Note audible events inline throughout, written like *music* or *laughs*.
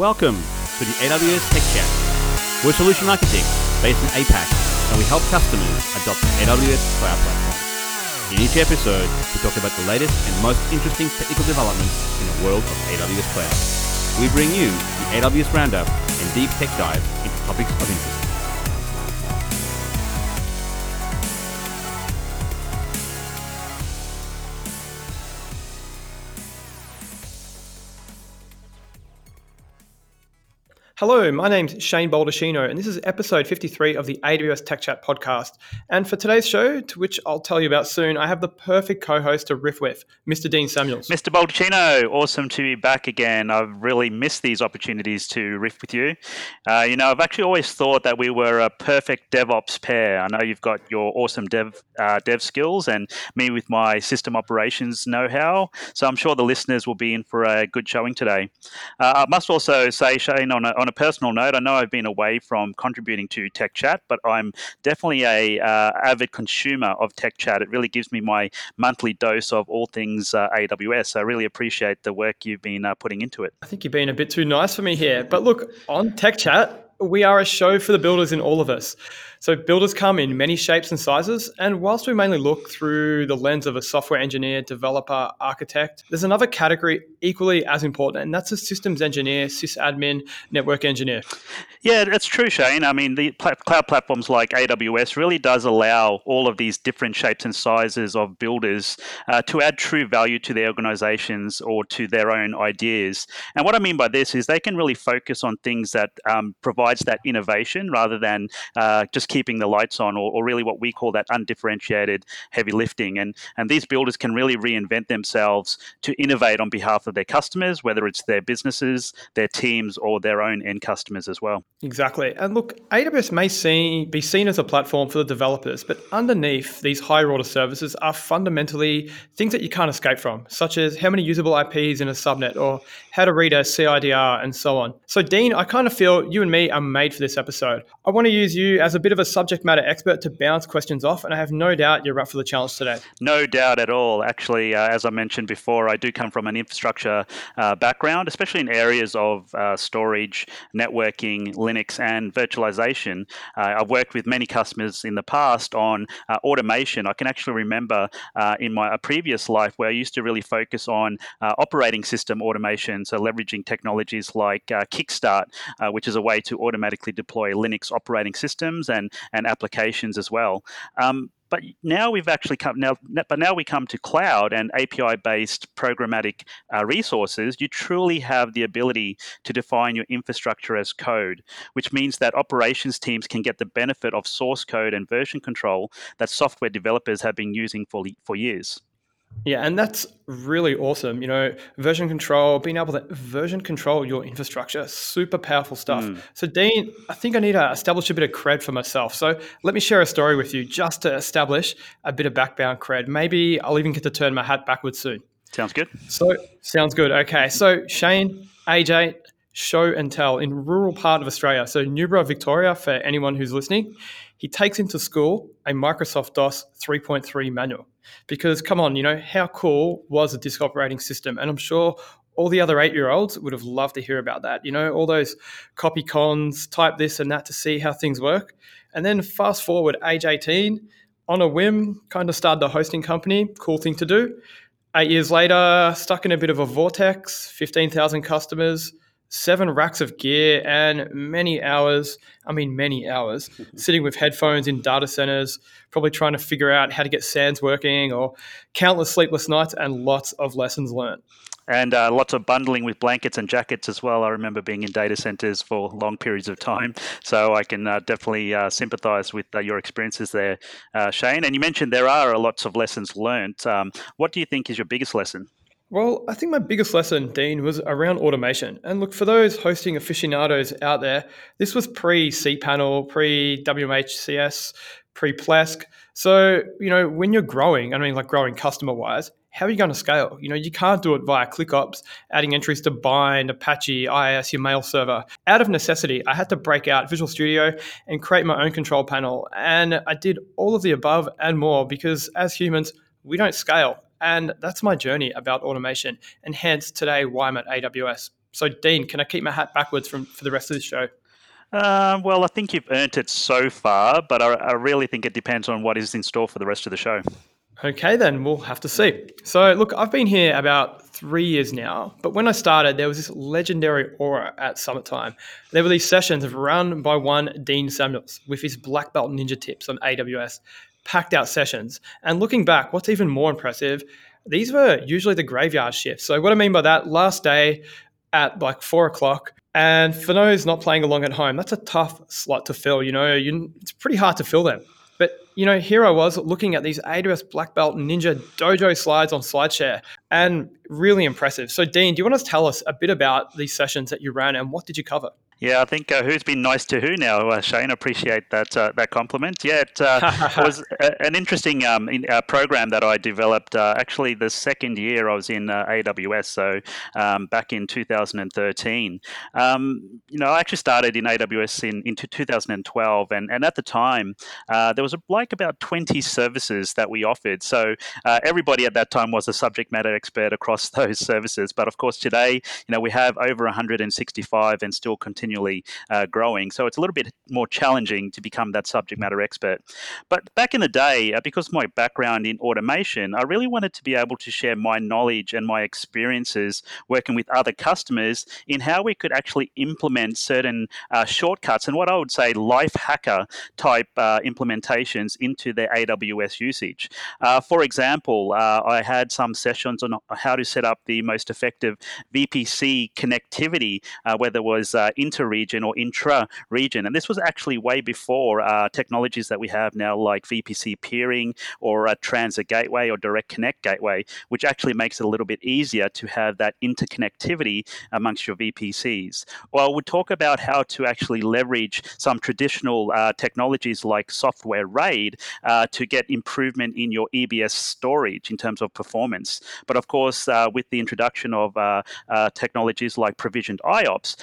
Welcome to the AWS Tech Chat. We're solution architects based in APAC, and we help customers adopt the AWS Cloud Platform. In each episode, we talk about the latest and most interesting technical developments in the world of AWS Cloud. We bring you the AWS Roundup and deep tech dive into topics of interest. Hello, my name's Shane Baldacchino, and this is episode 53 of the AWS Tech Chat podcast. And for today's show, to which I'll tell you about soon, I have the perfect co host to riff with, Mr. Dean Samuels. Mr. Baldacchino, awesome to be back again. I've really missed these opportunities to riff with you. Uh, you know, I've actually always thought that we were a perfect DevOps pair. I know you've got your awesome dev, uh, dev skills and me with my system operations know how. So I'm sure the listeners will be in for a good showing today. Uh, I must also say, Shane, on a, on a personal note, I know I've been away from contributing to Tech Chat, but I'm definitely a uh, avid consumer of Tech Chat. It really gives me my monthly dose of all things uh, AWS. I really appreciate the work you've been uh, putting into it. I think you're being a bit too nice for me here. But look, on Tech Chat, we are a show for the builders in all of us. So builders come in many shapes and sizes, and whilst we mainly look through the lens of a software engineer, developer, architect, there's another category equally as important, and that's a systems engineer, sysadmin, network engineer. Yeah, that's true, Shane. I mean, the pl- cloud platforms like AWS really does allow all of these different shapes and sizes of builders uh, to add true value to their organizations or to their own ideas. And what I mean by this is they can really focus on things that um, provides that innovation rather than uh, just keeping the lights on, or, or, really what we call that undifferentiated heavy lifting. And and these builders can really reinvent themselves to innovate on behalf of their customers, whether it's their businesses, their teams, or their own end customers as well. Exactly. And look, AWS may see, be seen as a platform for the developers, but underneath these higher order services are fundamentally things that you can't escape from, such as how many usable IPs in a subnet or how to read a CIDR and so on. So, Dean, I kind of feel you and me are made for this episode. I want to use you as a bit of a subject matter expert to bounce questions off, and I have no doubt you're up for the challenge today. No doubt at all. Actually, uh, as I mentioned before, I do come from an infrastructure uh, background, especially in areas of uh, storage, networking, Linux, and virtualization. Uh, I've worked with many customers in the past on uh, automation. I can actually remember uh, in my previous life where I used to really focus on operating system automation, so leveraging technologies like Kickstart, which is a way to automatically deploy Linux operating systems and and applications as well. Um, but now we've actually come now, but now we come to cloud and API-based programmatic uh, resources. You truly have the ability to define your infrastructure as code, which means that operations teams can get the benefit of source code and version control that software developers have been using for for years. Yeah, and that's really awesome. You know, version control, being able to version control your infrastructure, super powerful stuff. Mm. So, Dean, I think I need to establish a bit of cred for myself. So, let me share a story with you just to establish a bit of background cred. Maybe I'll even get to turn my hat backwards soon. Sounds good. So, sounds good. Okay. So, Shane, AJ, show and tell in rural part of Australia. So, Newborough, Victoria, for anyone who's listening, he takes into school a Microsoft DOS 3.3 manual. Because come on, you know, how cool was a disk operating system? And I'm sure all the other eight year olds would have loved to hear about that. You know, all those copy cons, type this and that to see how things work. And then fast forward age 18, on a whim, kind of started a hosting company. Cool thing to do. Eight years later, stuck in a bit of a vortex, 15,000 customers, seven racks of gear, and many hours I mean, many hours *laughs* sitting with headphones in data centers, probably trying to figure out how to get SANs working, or countless sleepless nights and lots of lessons learned. And uh, lots of bundling with blankets and jackets as well. I remember being in data centers for long periods of time. So I can uh, definitely uh, sympathize with uh, your experiences there, uh, Shane. And you mentioned there are lots of lessons learned. Um, what do you think is your biggest lesson? Well, I think my biggest lesson, Dean, was around automation. And look, for those hosting aficionados out there, this was pre cPanel, pre WMHCS, pre Plesk. So, you know, when you're growing, I mean, like growing customer wise, how are you going to scale? You know, you can't do it via ClickOps, adding entries to Bind, Apache, IIS, your mail server. Out of necessity, I had to break out Visual Studio and create my own control panel. And I did all of the above and more because as humans, we don't scale and that's my journey about automation, and hence today why I'm at AWS. So, Dean, can I keep my hat backwards from for the rest of the show? Uh, well, I think you've earned it so far, but I, I really think it depends on what is in store for the rest of the show. Okay, then we'll have to see. So, look, I've been here about three years now, but when I started, there was this legendary aura at Summit Time. There were these sessions of run by one Dean Samuels with his black belt ninja tips on AWS, packed out sessions. And looking back, what's even more impressive, these were usually the graveyard shifts. So, what I mean by that, last day at like four o'clock, and for those not playing along at home, that's a tough slot to fill. You know, you, it's pretty hard to fill them. But you know, here I was looking at these AWS Black Belt Ninja Dojo slides on SlideShare, and really impressive. So, Dean, do you want to tell us a bit about these sessions that you ran and what did you cover? Yeah, I think uh, who's been nice to who now, uh, Shane. Appreciate that uh, that compliment. Yeah, it, uh, *laughs* was a, an interesting um, in, uh, program that I developed. Uh, actually, the second year I was in AWS, so um, back in 2013. Um, you know, I actually started in AWS in into 2012, and, and at the time there was a, like about 20 services that we offered. So everybody at that time was a subject matter expert across *laughs* those services. But of course, today, you know, we have over 165 and still continually uh, growing. So it's a little bit more challenging to become that subject matter expert. But back in the day, uh, because my background in automation, I really wanted to be able to share my knowledge and my experiences working with other customers in how we could actually implement certain uh, shortcuts and what I would say life hacker type uh, implementations into their AWS usage. Uh, for example, uh, I had some sessions on how to set up the most effective VPC connectivity, whether it was inter inter-region or intra-region. And this was actually way before uh, technologies that we have now, like VPC peering or a transit gateway or direct connect gateway, which actually makes it a little bit easier to have that interconnectivity amongst your VPCs. Well, we'll talk about how to actually leverage some traditional uh, technologies like software RAID uh, to get improvement in your EBS storage in terms of performance. But of course, uh, with the introduction of uh, uh, technologies like provisioned IOPS,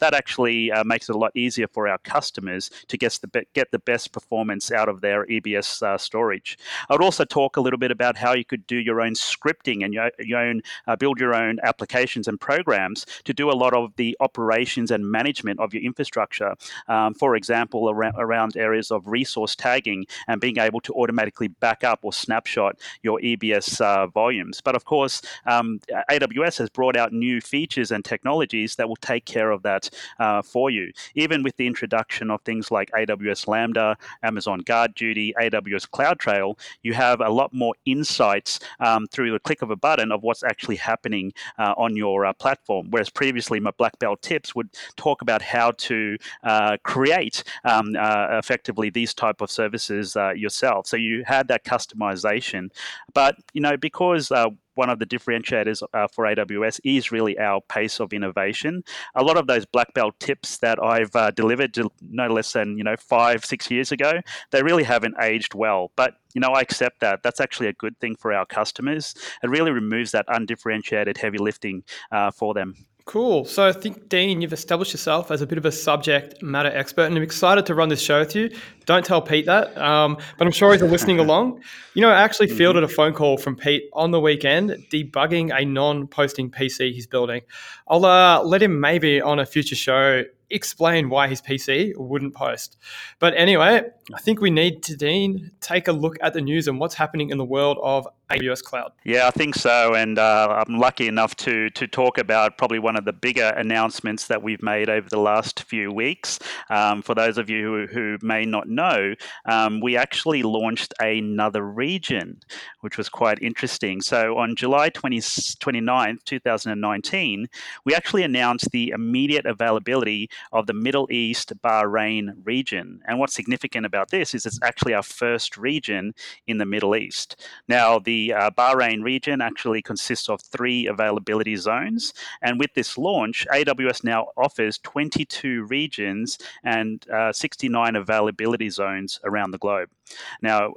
that actually uh, makes it a lot easier for our customers to get the, be- get the best performance out of their EBS uh, storage. I would also talk a little bit about how you could do your own scripting and your, your own uh, build your own applications and programs to do a lot of the operations and management of your infrastructure. Um, for example, around, around areas of resource tagging and being able to automatically back up or snapshot your EBS uh, volumes. But of course, um, AWS has brought out new features and technologies that will take care of that uh, for you. Even with the introduction of things like AWS Lambda, Amazon Guard Duty, AWS CloudTrail, you have a lot more insights um, through the click of a button of what's actually happening uh, on your uh, platform. Whereas previously, my black belt tips would talk about how to uh, create um, uh, effectively these type of services uh, yourself. So you had that customization, but you know because one of the differentiators uh, for AWS is really our pace of innovation. A lot of those black belt tips that I've uh, delivered no less than you know five, six years ago, they really haven't aged well. But you know, I accept that. That's actually a good thing for our customers. It really removes that undifferentiated heavy lifting uh, for them. Cool. So I think, Dean, you've established yourself as a bit of a subject matter expert, and I'm excited to run this show with you. Don't tell Pete that, um, but I'm sure he's listening *laughs* along. You know, I actually mm-hmm. fielded a phone call from Pete on the weekend debugging a non posting PC he's building. I'll uh, let him maybe on a future show explain why his PC wouldn't post. But anyway, I think we need to, Dean, take a look at the news and what's happening in the world of AWS Cloud. Yeah, I think so. And uh, I'm lucky enough to, to talk about probably one of the bigger announcements that we've made over the last few weeks. Um, for those of you who, who may not know, um, we actually launched another region, which was quite interesting. So on July 20, 29th, 2019, we actually announced the immediate availability of the Middle East Bahrain region. And what's significant about this is it's actually our first region in the Middle East. Now, the uh, Bahrain region actually consists of three availability zones. And with this launch, AWS now offers 22 regions and uh, 69 availability zones around the globe. Now,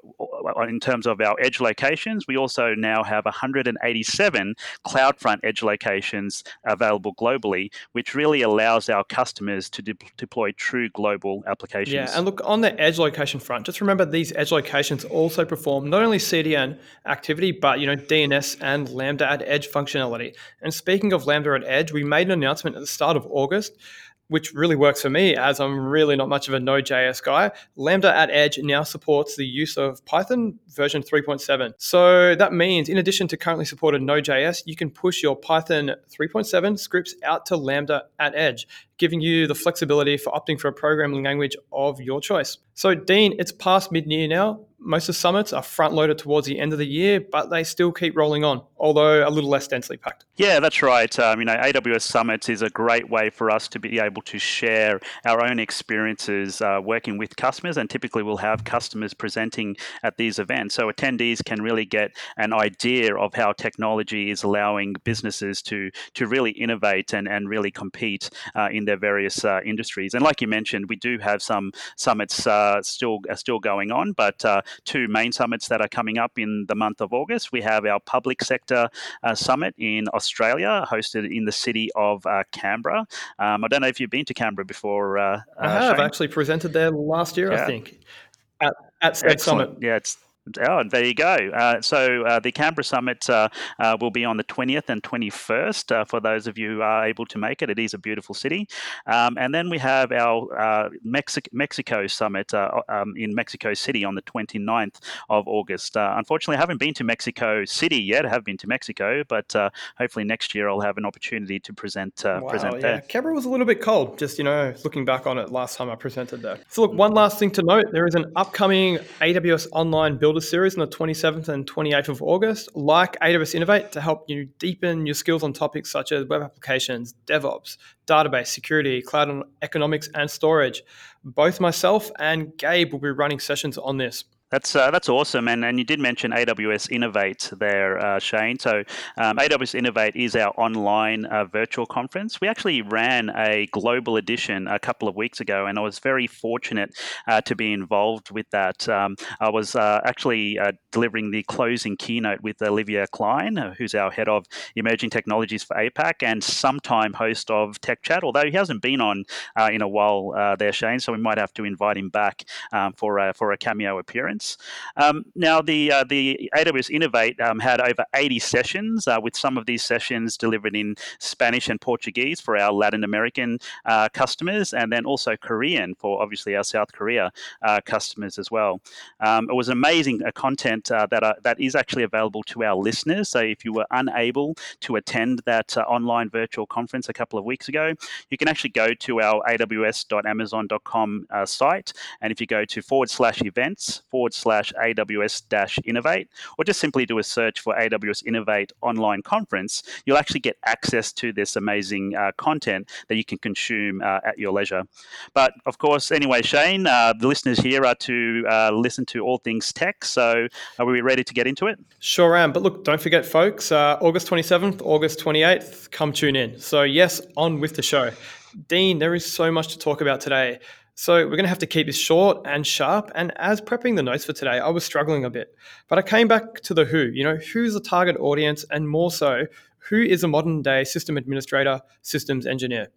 in terms of our edge locations, we also now have 187 CloudFront edge locations available globally, which really allows our customers to de- deploy true global applications. Yeah, and look on the edge location front, just remember these edge locations also perform not only CDN activity activity, but you know DNS and Lambda at Edge functionality. And speaking of Lambda at Edge, we made an announcement at the start of August which really works for me as I'm really not much of a Node.js guy. Lambda at Edge now supports the use of Python version 3.7. So that means, in addition to currently supported Node.js, you can push your Python 3.7 scripts out to Lambda at Edge, giving you the flexibility for opting for a programming language of your choice. So, Dean, it's past mid year now. Most of the summits are front loaded towards the end of the year, but they still keep rolling on, although a little less densely packed. Yeah, that's right. Um, you know, AWS Summits is a great way for us to be able to share our own experiences uh, working with customers, and typically we'll have customers presenting at these events. So attendees can really get an idea of how technology is allowing businesses to to really innovate and, and really compete uh, in their various uh, industries. And like you mentioned, we do have some summits uh, still still going on, but uh, two main summits that are coming up in the month of August. We have our public sector uh, summit in Australia, hosted in the city of uh, Canberra. Um, I don't know if you've been to Canberra before. Uh, I have Shane? actually presented there last year, yeah. I think, at, at Summit. Yeah, it's Oh, and there you go. Uh, so uh, the Canberra Summit uh, uh will be on the 20th and 21st uh, for those of you who are able to make it. It is a beautiful city. Um, and then we have our uh, Mexi- Mexico Summit um, in Mexico City on the 29th of August. unfortunately, I haven't been to Mexico City yet. I have been to Mexico, but hopefully next year I'll have an opportunity to present, wow, present yeah. there. Canberra was a little bit cold, just, you know, looking back on it last time I presented there. So look, one last thing to note, there is an upcoming AWS Online Builder series on the 27th and 28th of August, like AWS Innovate, to help you deepen your skills on topics such as web applications, DevOps, database security, cloud economics, and storage. Both myself and Gabe will be running sessions on this. That's uh, that's awesome, and and you did mention AWS Innovate there, uh, Shane. So um, AWS Innovate is our online uh, virtual conference. We actually ran a global edition a couple of weeks ago, and I was very fortunate uh, to be involved with that. Um, I was uh, actually uh, delivering the closing keynote with Olivier Klein, who's our head of emerging technologies for APAC and sometime host of Tech Chat. Although he hasn't been on in a while there, Shane, so we might have to invite him back um, for a, for a cameo appearance. Um, now, the uh, the AWS Innovate um, had over 80 sessions, uh, with some of these sessions delivered in Spanish and Portuguese for our Latin American uh, customers, and then also Korean for obviously our South Korea uh, customers as well. Um, it was amazing uh, content uh, that that is actually available to our listeners. So if you were unable to attend that online virtual conference a couple of weeks ago, you can actually go to our aws.amazon.com site, and if you go to forward slash events forward forward slash AWS dash innovate, or just simply do a search for AWS Innovate online conference, you'll actually get access to this amazing uh, content that you can consume uh, at your leisure. But of course, anyway, Shane, uh, the listeners here are to uh, listen to all things tech. So are we ready to get into it? Sure am. But look, don't forget, folks, uh, August 27th, August 28th, come tune in. So, yes, on with the show. Dean, there is so much to talk about today. So we're going to have to keep this short and sharp. And as prepping the notes for today, I was struggling a bit. But I came back to the who, you know, who's the target audience and more so, who is a modern day system administrator, systems engineer?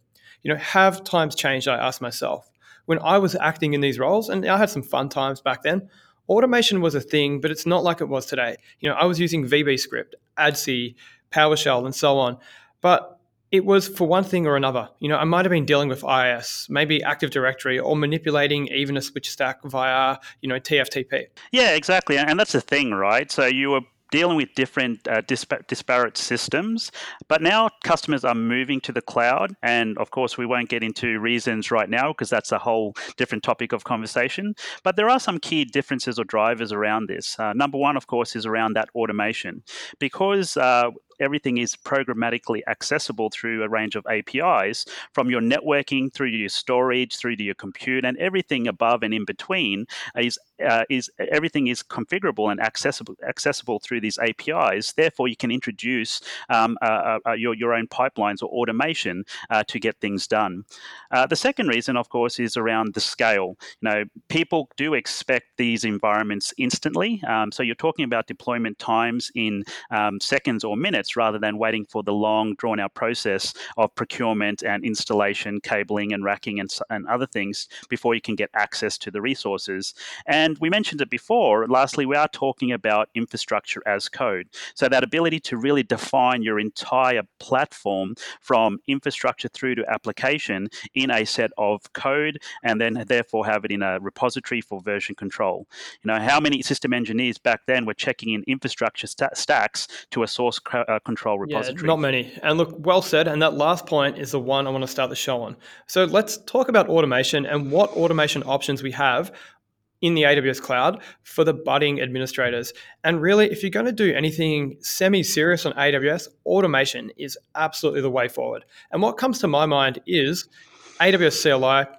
You know, have times changed, I asked myself. When I was acting in these roles, and I had some fun times back then, automation was a thing, but it's not like it was today. You know, I was using VB script, ADSI, PowerShell, and so on. But it was for one thing or another. You know, I might have been dealing with IIS, maybe Active Directory, or manipulating even a switch stack via, you know, TFTP. Yeah, exactly. And that's the thing, right? So you were dealing with different uh, dispa- disparate systems. But now customers are moving to the cloud. And of course, we won't get into reasons right now because that's a whole different topic of conversation. But there are some key differences or drivers around this. Uh, number one, of course, is around that automation. Because uh, everything is programmatically accessible through a range of APIs from your networking through to your storage, through to your compute, and everything above and in between is uh, is everything is configurable and accessible accessible through these APIs. Therefore, you can introduce um, uh, uh, uh your your own pipelines or automation uh, to get things done. Uh, the second reason, of course, is around the scale. You know, people do expect these environments instantly. Um, so you're talking about deployment times in um, seconds or minutes rather than waiting for the long, drawn out process of procurement and installation, cabling and racking and, and other things before you can get access to the resources. And we mentioned it before. Lastly, we are talking about infrastructure as code. So that ability to really define your entire platform from infrastructure through to application in a set of code and then therefore have it in a repository for version control. You know, how many system engineers back then were checking in infrastructure st- stacks to a source uh, control repository? Yeah, not many. And look, well said. And that last point is the one I want to start the show on. So let's talk about automation and what automation options we have in the AWS cloud for the budding administrators. And really, if you're going to do anything semi serious on AWS, automation is absolutely the way forward. And what comes to my mind is AWS CLI,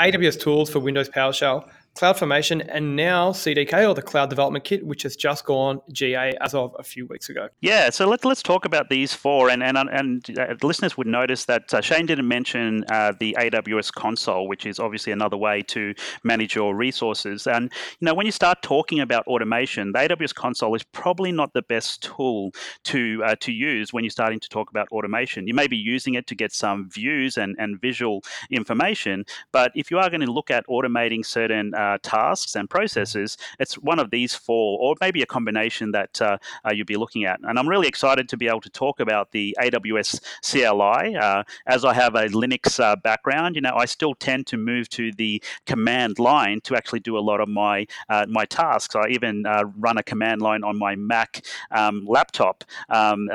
AWS tools for Windows PowerShell, CloudFormation, and now CDK or the Cloud Development Kit, which has just gone GA as of a few weeks ago. Yeah, so let's let's talk about these four, and and and uh, listeners would notice that uh, Shane didn't mention uh, the AWS console, which is obviously another way to manage your resources. And you know, when you start talking about automation, the AWS console is probably not the best tool to uh, to use when you're starting to talk about automation. You may be using it to get some views and and visual information, but if you are going to look at automating certain uh, tasks and processes, it's one of these four, or maybe a combination that uh, uh, you'll be looking at. And I'm really excited to be able to talk about the AWS CLI. Uh, as I have a Linux uh, background, you know, I still tend to move to the command line to actually do a lot of my my tasks. I even run a command line on my Mac um, laptop, um,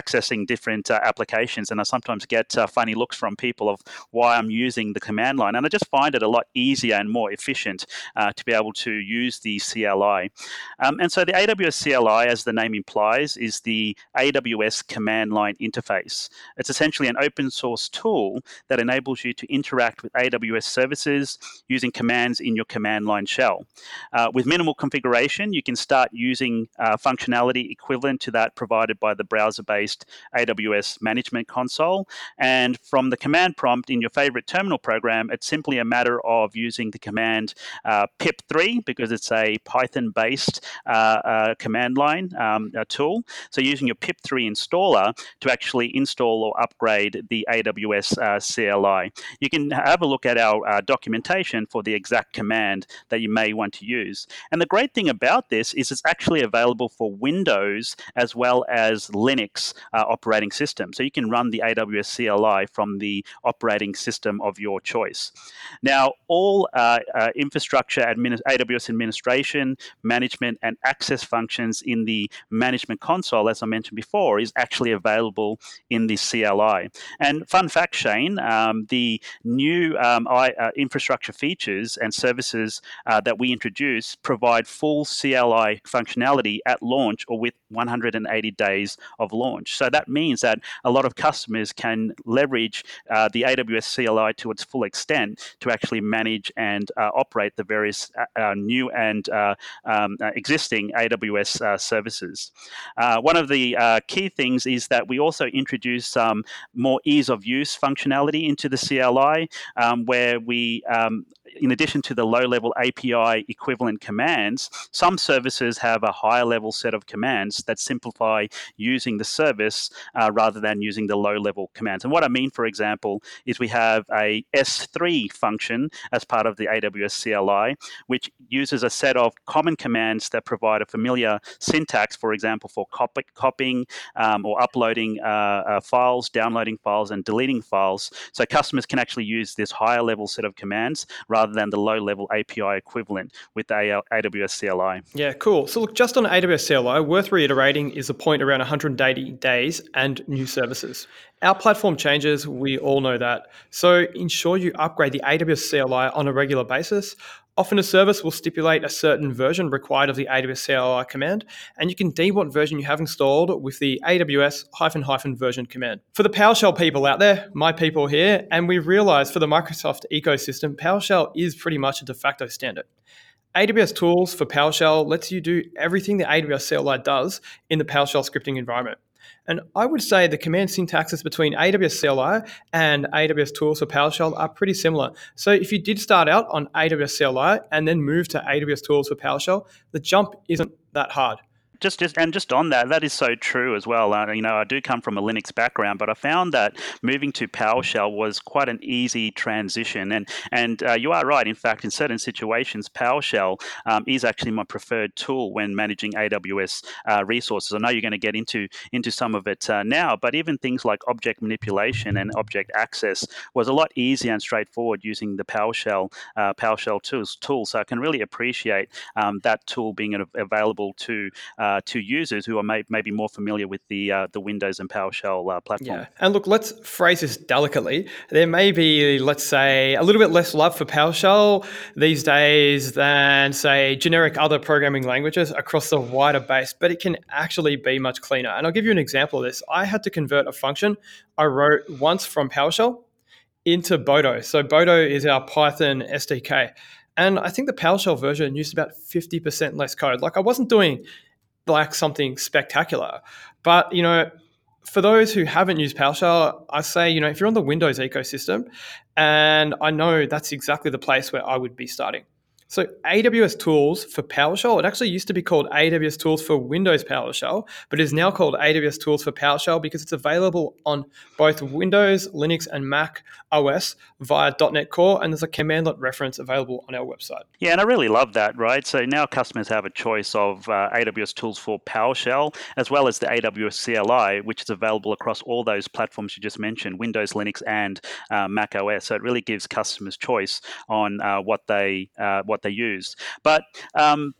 accessing different applications, and I sometimes get funny looks from people of why I'm using the command line, and I just find it a lot easier and more efficient efficient uh, to be able to use the CLI. Um, and so the AWS CLI, as the name implies, is the AWS command line interface. It's essentially an open source tool that enables you to interact with AWS services using commands in your command line shell. Uh, with minimal configuration, you can start using uh, functionality equivalent to that provided by the browser based AWS management console. And from the command prompt in your favorite terminal program, it's simply a matter of using the command uh, pip3 because it's a Python based uh, uh, command line um, tool. So using your pip3 installer to actually install or upgrade the AWS CLI. You can have a look at our documentation for the exact command that you may want to use. And the great thing about this is it's actually available for Windows as well as Linux uh, operating system. So you can run the AWS CLI from the operating system of your choice. Now, all uh, uh, infrastructure, admin- AWS administration, management, and access functions in the management console, as I mentioned before, is actually available in the CLI. And fun fact, Shane, um, the new um, I, uh, infrastructure features and services uh, that we introduce provide full CLI functionality at launch or with 180 days of launch. So that means that a lot of customers can leverage uh, the AWS CLI to its full extent to actually manage and uh, the various uh, uh new and uh, um, existing AWS services. one of the key things is that we also introduce some more ease of use functionality into the CLI, um, where we um, in addition to the low level API equivalent commands, some services have a higher level set of commands that simplify using the service uh, rather than using the low level commands. And what I mean, for example, is we have a S3 function as part of the AWS CLI, which uses a set of common commands that provide a familiar syntax, for example, for copy, copying um, or uploading uh, uh, files, downloading files, and deleting files. So customers can actually use this higher level set of commands rather than the low level API equivalent with AWS CLI. Yeah, cool. So, look, just on AWS CLI, worth reiterating is the point around 180 days and new services. Our platform changes, we all know that. So, ensure you upgrade the AWS CLI on a regular basis. Often a service will stipulate a certain version required of the AWS CLI command, and you can deem what version you have installed with the AWS hyphen hyphen version command. For the PowerShell people out there, my people here, and we realize for the Microsoft ecosystem, PowerShell is pretty much a de facto standard. AWS tools for PowerShell lets you do everything the AWS CLI does in the PowerShell scripting environment. And I would say the command syntaxes between AWS CLI and AWS tools for PowerShell are pretty similar. So if you did start out on AWS CLI and then move to AWS tools for PowerShell, the jump isn't that hard. Just, just and just on that, that is so true as well. Uh, you know, I do come from a Linux background, but I found that moving to PowerShell was quite an easy transition. And and uh, you are right. In fact, in certain situations, PowerShell um, is actually my preferred tool when managing AWS uh, resources. I know you're going to get into into some of it uh, now, but even things like object manipulation and object access was a lot easier and straightforward using the PowerShell uh, PowerShell tools tool. So I can really appreciate um, that tool being available to uh, to users who are may- maybe more familiar with the uh, the Windows and PowerShell uh, platform. Yeah, and look, let's phrase this delicately. There may be, let's say, a little bit less love for PowerShell these days than, say, generic other programming languages across the wider base, but it can actually be much cleaner. And I'll give you an example of this. I had to convert a function I wrote once from PowerShell into Boto. So Boto is our Python SDK. And I think the PowerShell version used about 50% less code. Like I wasn't doing like something spectacular. But, you know, for those who haven't used PowerShell, I say, you know, if you're on the Windows ecosystem, and I know that's exactly the place where I would be starting. So AWS Tools for PowerShell, it actually used to be called AWS Tools for Windows PowerShell, but it is now called AWS Tools for PowerShell because it's available on both Windows, Linux, and Mac OS via .NET Core, and there's a commandlet reference available on our website. Yeah, and I really love that, right? So now customers have a choice of uh, AWS Tools for PowerShell, as well as the AWS CLI, which is available across all those platforms you just mentioned, Windows, Linux, and uh, Mac OS. So it really gives customers choice on uh, what they uh, what they use. But um,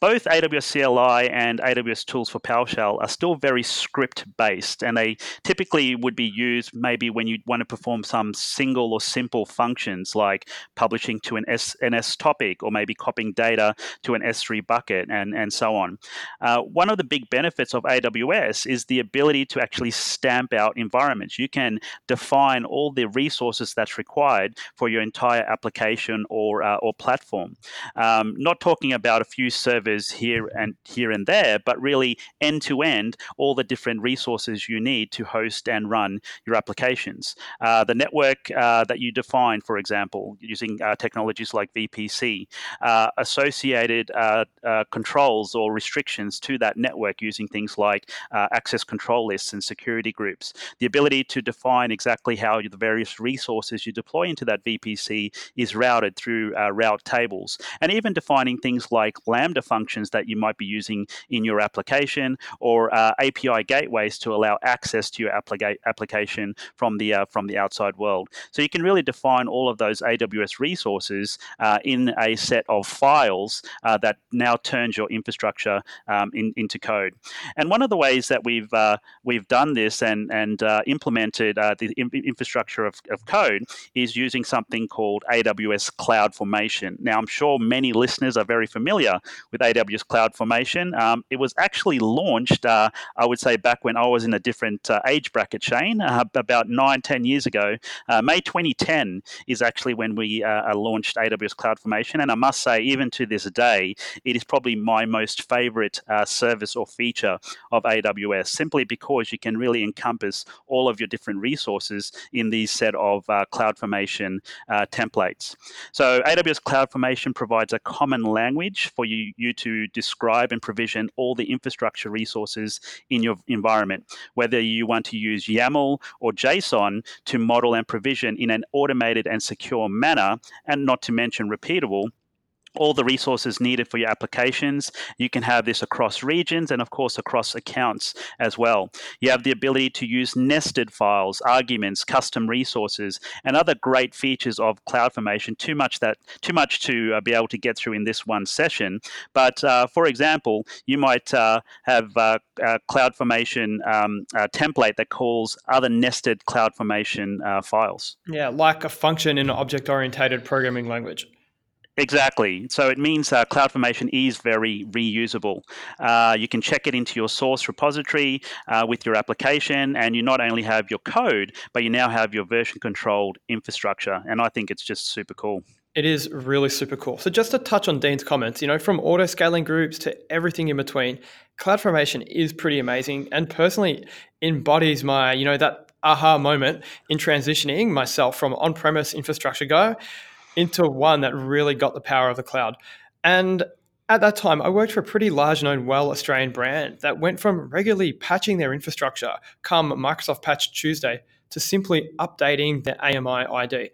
both AWS CLI and AWS tools for PowerShell are still very script based, and they typically would be used maybe when you want to perform some single or simple functions like publishing to an SNS topic or maybe copying data to an S3 bucket and, and so on. Uh, one of the big benefits of AWS is the ability to actually stamp out environments. You can define all the resources that's required for your entire application or, uh, or platform. Um, not talking about a few servers here and here and there, but really end to end, all the different resources you need to host and run your applications. Uh, the network uh, that you define, for example, using uh, technologies like VPC, uh, associated uh, uh, controls or restrictions to that network using things like access control lists and security groups, the ability to define exactly how the various resources you deploy into that VPC is routed through route tables, and even defining things like Lambda functions functions that you might be using in your application or uh, API gateways to allow access to your applica- application from the uh, from the outside world. So you can really define all of those AWS resources uh, in a set of files uh, that now turns your infrastructure um, in, into code. And one of the ways that we've uh, we've done this and and uh, implemented the infrastructure of, of code is using something called AWS Cloud Formation. Now I'm sure many listeners are very familiar with AWS Cloud Formation. Um, it was actually launched, uh, I would say, back when I was in a different uh, age bracket, Shane, uh, about nine, ten years ago. Uh, May 2010 is actually when we uh, launched AWS Cloud Formation. And I must say, even to this day, it is probably my most favorite uh, service or feature of AWS, simply because you can really encompass all of your different resources in these set of Cloud Formation templates. So AWS Cloud Formation provides a common language for you, you to describe and provision all the infrastructure resources in your environment, whether you want to use YAML or JSON to model and provision in an automated and secure manner, and not to mention repeatable all the resources needed for your applications. You can have this across regions and, of course, across accounts as well. You have the ability to use nested files, arguments, custom resources, and other great features of CloudFormation. Too much that too much to uh, be able to get through in this one session. But uh, for example, you might uh, have uh, a CloudFormation um, template that calls other nested CloudFormation uh, files. Yeah, like a function in an object-oriented programming language. Exactly. So it means uh, CloudFormation is very reusable. Uh, you can check it into your source repository uh, with your application, and you not only have your code, but you now have your version controlled infrastructure. And I think it's just super cool. It is really super cool. So just to touch on Dean's comments, you know, from auto scaling groups to everything in between, CloudFormation is pretty amazing and personally embodies my, you know, that aha moment in transitioning myself from on-premise infrastructure guy into one that really got the power of the cloud. And At that time, I worked for a pretty large known, well Australian brand that went from regularly patching their infrastructure come Microsoft Patch Tuesday to simply updating their AMI ID.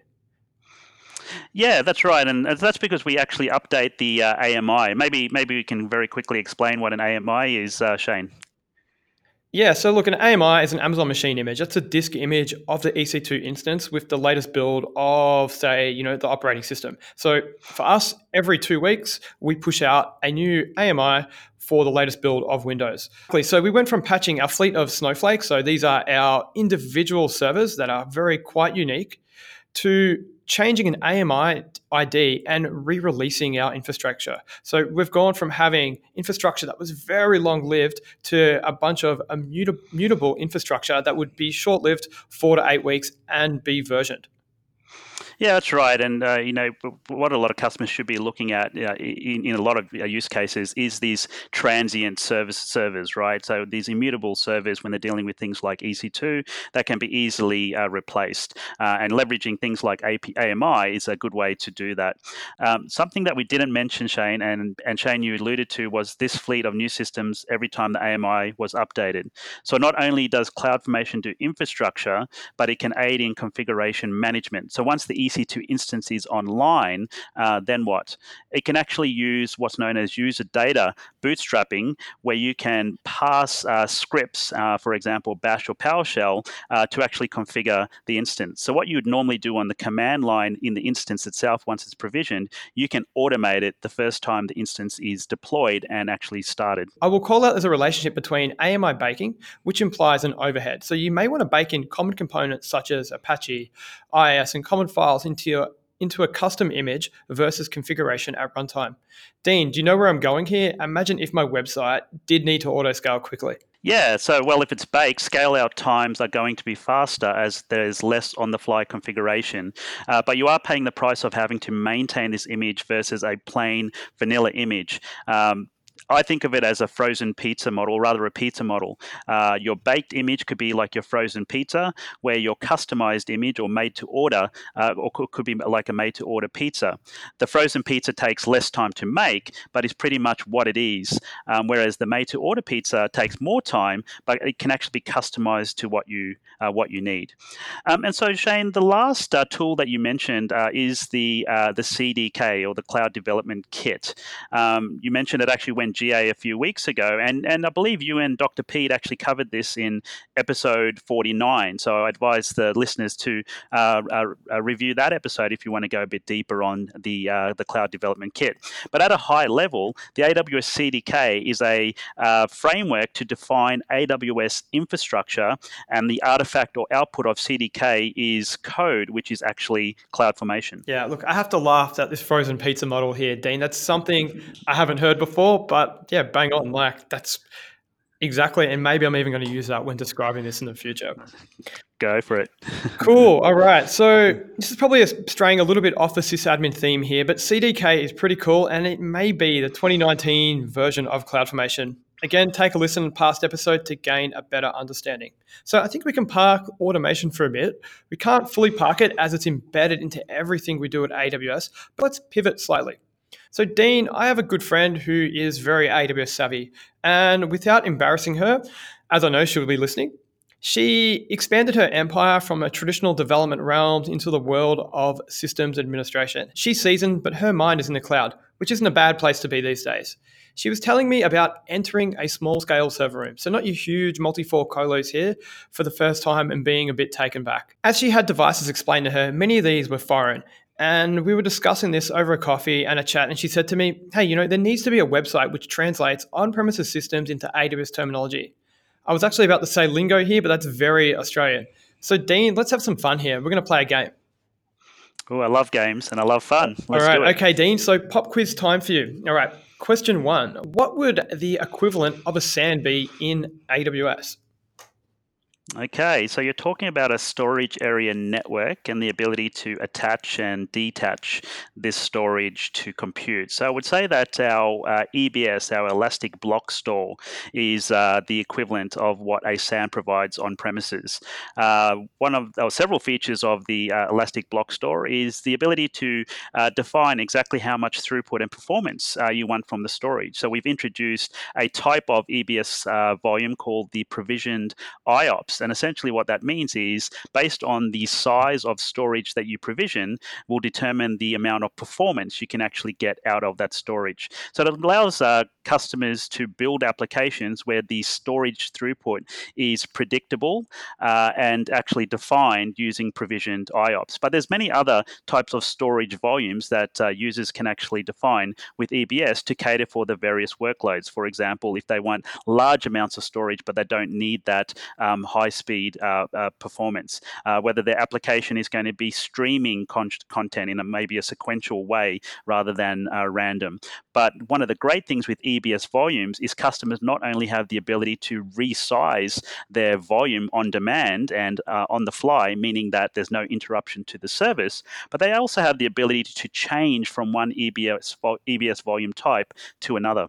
Yeah, that's right, and that's because we actually update the uh, AMI. Maybe maybe we can very quickly explain what an AMI is, uh, Shane. Yeah, so look, an AMI is an Amazon machine image. That's a disk image of the EC2 instance with the latest build of, say, you know, the operating system. So for us, every two weeks, we push out a new AMI for the latest build of Windows. So we went from patching our fleet of snowflakes, so these are our individual servers that are very quite unique, to changing an AMI ID and re releasing our infrastructure. So we've gone from having infrastructure that was very long lived to a bunch of immutable infrastructure that would be short lived, four to eight weeks, and be versioned. Yeah, that's right. And uh, you know what a lot of customers should be looking at uh, in, in, a lot of uh, use cases is these transient service servers, right? So these immutable servers, when they're dealing with things like EC2, that can be easily uh, replaced. Uh, and leveraging things like AP, AMI is a good way to do that. Um, something that we didn't mention, Shane, and and Shane, you alluded to, was this fleet of new systems every time the AMI was updated. So not only does CloudFormation do infrastructure, but it can aid in configuration management. So once the EC2 instances online, uh, then what? It can actually use what's known as user data bootstrapping, where you can pass uh, scripts, uh, for example, Bash or PowerShell, uh, to actually configure the instance. So, what you would normally do on the command line in the instance itself, once it's provisioned, you can automate it the first time the instance is deployed and actually started. I will call out as a relationship between AMI baking, which implies an overhead. So, you may want to bake in common components such as Apache, IIS, and common files into your into a custom image versus configuration at runtime. Dean, do you know where I'm going here? Imagine if my website did need to auto scale quickly. Yeah, so well, if it's baked, scale out times are going to be faster as there's less on the fly configuration. Uh, but you are paying the price of having to maintain this image versus a plain vanilla image. Um, I think of it as a frozen pizza model, rather a pizza model. Uh, your baked image could be like your frozen pizza, where your customized image or made to order, uh, or could be like a made to order pizza. The frozen pizza takes less time to make, but is pretty much what it is. Um, whereas the made to order pizza takes more time, but it can actually be customized to what you uh, what you need. Um, and so, Shane, the last uh, tool that you mentioned uh, is the uh, the CDK or the Cloud Development Kit. Um, you mentioned it actually went GA a few weeks ago, and and I believe you and Dr. Pete actually covered this in episode 49. So I advise the listeners to uh, uh, uh, review that episode if you want to go a bit deeper on the uh, the cloud development kit. But at a high level, the AWS CDK is a uh, framework to define AWS infrastructure, and the artifact or output of CDK is code, which is actually CloudFormation. Yeah, look, I have to laugh at this frozen pizza model here, Dean. That's something I haven't heard before, but but yeah, bang on. Like that's exactly. And maybe I'm even going to use that when describing this in the future. Go for it. cool. All right. So this is probably a, straying a little bit off the sysadmin theme here, but CDK is pretty cool, and it may be the 2019 version of CloudFormation. Again, take a listen in the past episode to gain a better understanding. So I think we can park automation for a bit. We can't fully park it as it's embedded into everything we do at AWS, but let's pivot slightly. So, Dean, I have a good friend who is very AWS savvy. And without embarrassing her, as I know she'll be listening, she expanded her empire from a traditional development realm into the world of systems administration. She's seasoned, but her mind is in the cloud, which isn't a bad place to be these days. She was telling me about entering a small scale server room, so not your huge multi floor colos here, for the first time and being a bit taken back. As she had devices explained to her, many of these were foreign and we were discussing this over a coffee and a chat. And she said to me, Hey, you know, there needs to be a website which translates on premises systems into AWS terminology. I was actually about to say lingo here, but that's very Australian. So, Dean, let's have some fun here. We're going to play a game. Oh, I love games and I love fun. Let's All right. Okay, Dean. So, pop quiz time for you. All right. Question one What would the equivalent of a SAN be in AWS? Okay, so you're talking about a storage area network and the ability to attach and detach this storage to compute. So I would say that our uh, EBS, our Elastic Block Store, is uh, the equivalent of what a SAN provides on premises. Uh, one of or several features of the uh, Elastic Block Store is the ability to uh, define exactly how much throughput and performance uh, you want from the storage. So we've introduced a type of EBS volume called the provisioned IOPS. And essentially, what that means is based on the size of storage that you provision, will determine the amount of performance you can actually get out of that storage. So it allows uh, customers to build applications where the storage throughput is predictable uh, and actually defined using provisioned IOPS. But there's many other types of storage volumes that uh, users can actually define with EBS to cater for the various workloads. For example, if they want large amounts of storage but they don't need that um, high speed uh, uh, performance, uh, whether their application is going to be streaming con- content in a maybe a sequential way rather than uh, random. But one of the great things with EBS volumes is customers not only have the ability to resize their volume on demand and uh, on the fly, meaning that there's no interruption to the service, but they also have the ability to change from one EBS, vo- EBS volume type to another.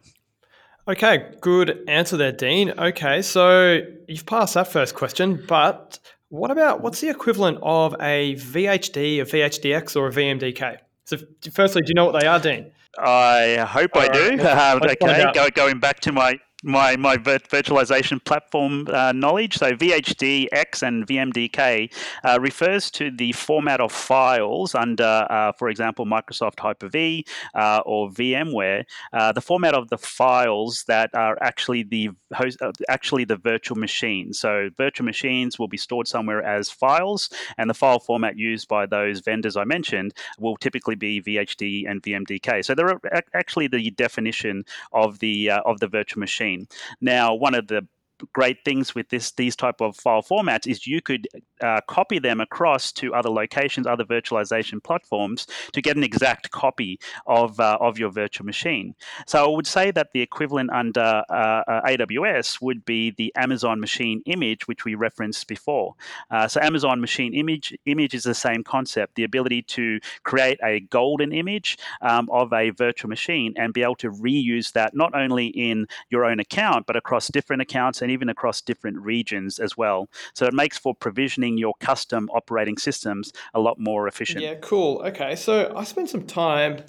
Okay, good answer there, Dean. Okay, so you've passed that first question, but what about what's the equivalent of a VHD, a VHDX, or a VMDK? So, firstly, do you know what they are, Dean? I hope All I right. do. *laughs* Uh, okay, Go, going back to my my my virtualization platform uh, knowledge. So VHDX and VMDK uh, refers to the format of files under, uh, for example, Microsoft Hyper-V uh, or VMware. Uh, the format of the files that are actually the host, uh, actually the virtual machine. So virtual machines will be stored somewhere as files, and the file format used by those vendors I mentioned will typically be VHD and VMDK. So they're actually the definition of the of the virtual machine. Now, one of the great things with this these type of file formats is you could uh, copy them across to other locations, other virtualization platforms to get an exact copy of uh, of your virtual machine. So I would say that the equivalent under uh, uh AWS would be the Amazon Machine Image, which we referenced before. Uh, so Amazon Machine Image image is the same concept: the ability to create a golden image um, of a virtual machine and be able to reuse that not only in your own account but across different accounts and even across different regions as well. So it makes for provisioning your custom operating systems a lot more efficient. Yeah, cool. Okay, so I spent some time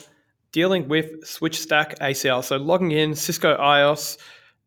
dealing with switch stack ACL. So logging in Cisco IOS,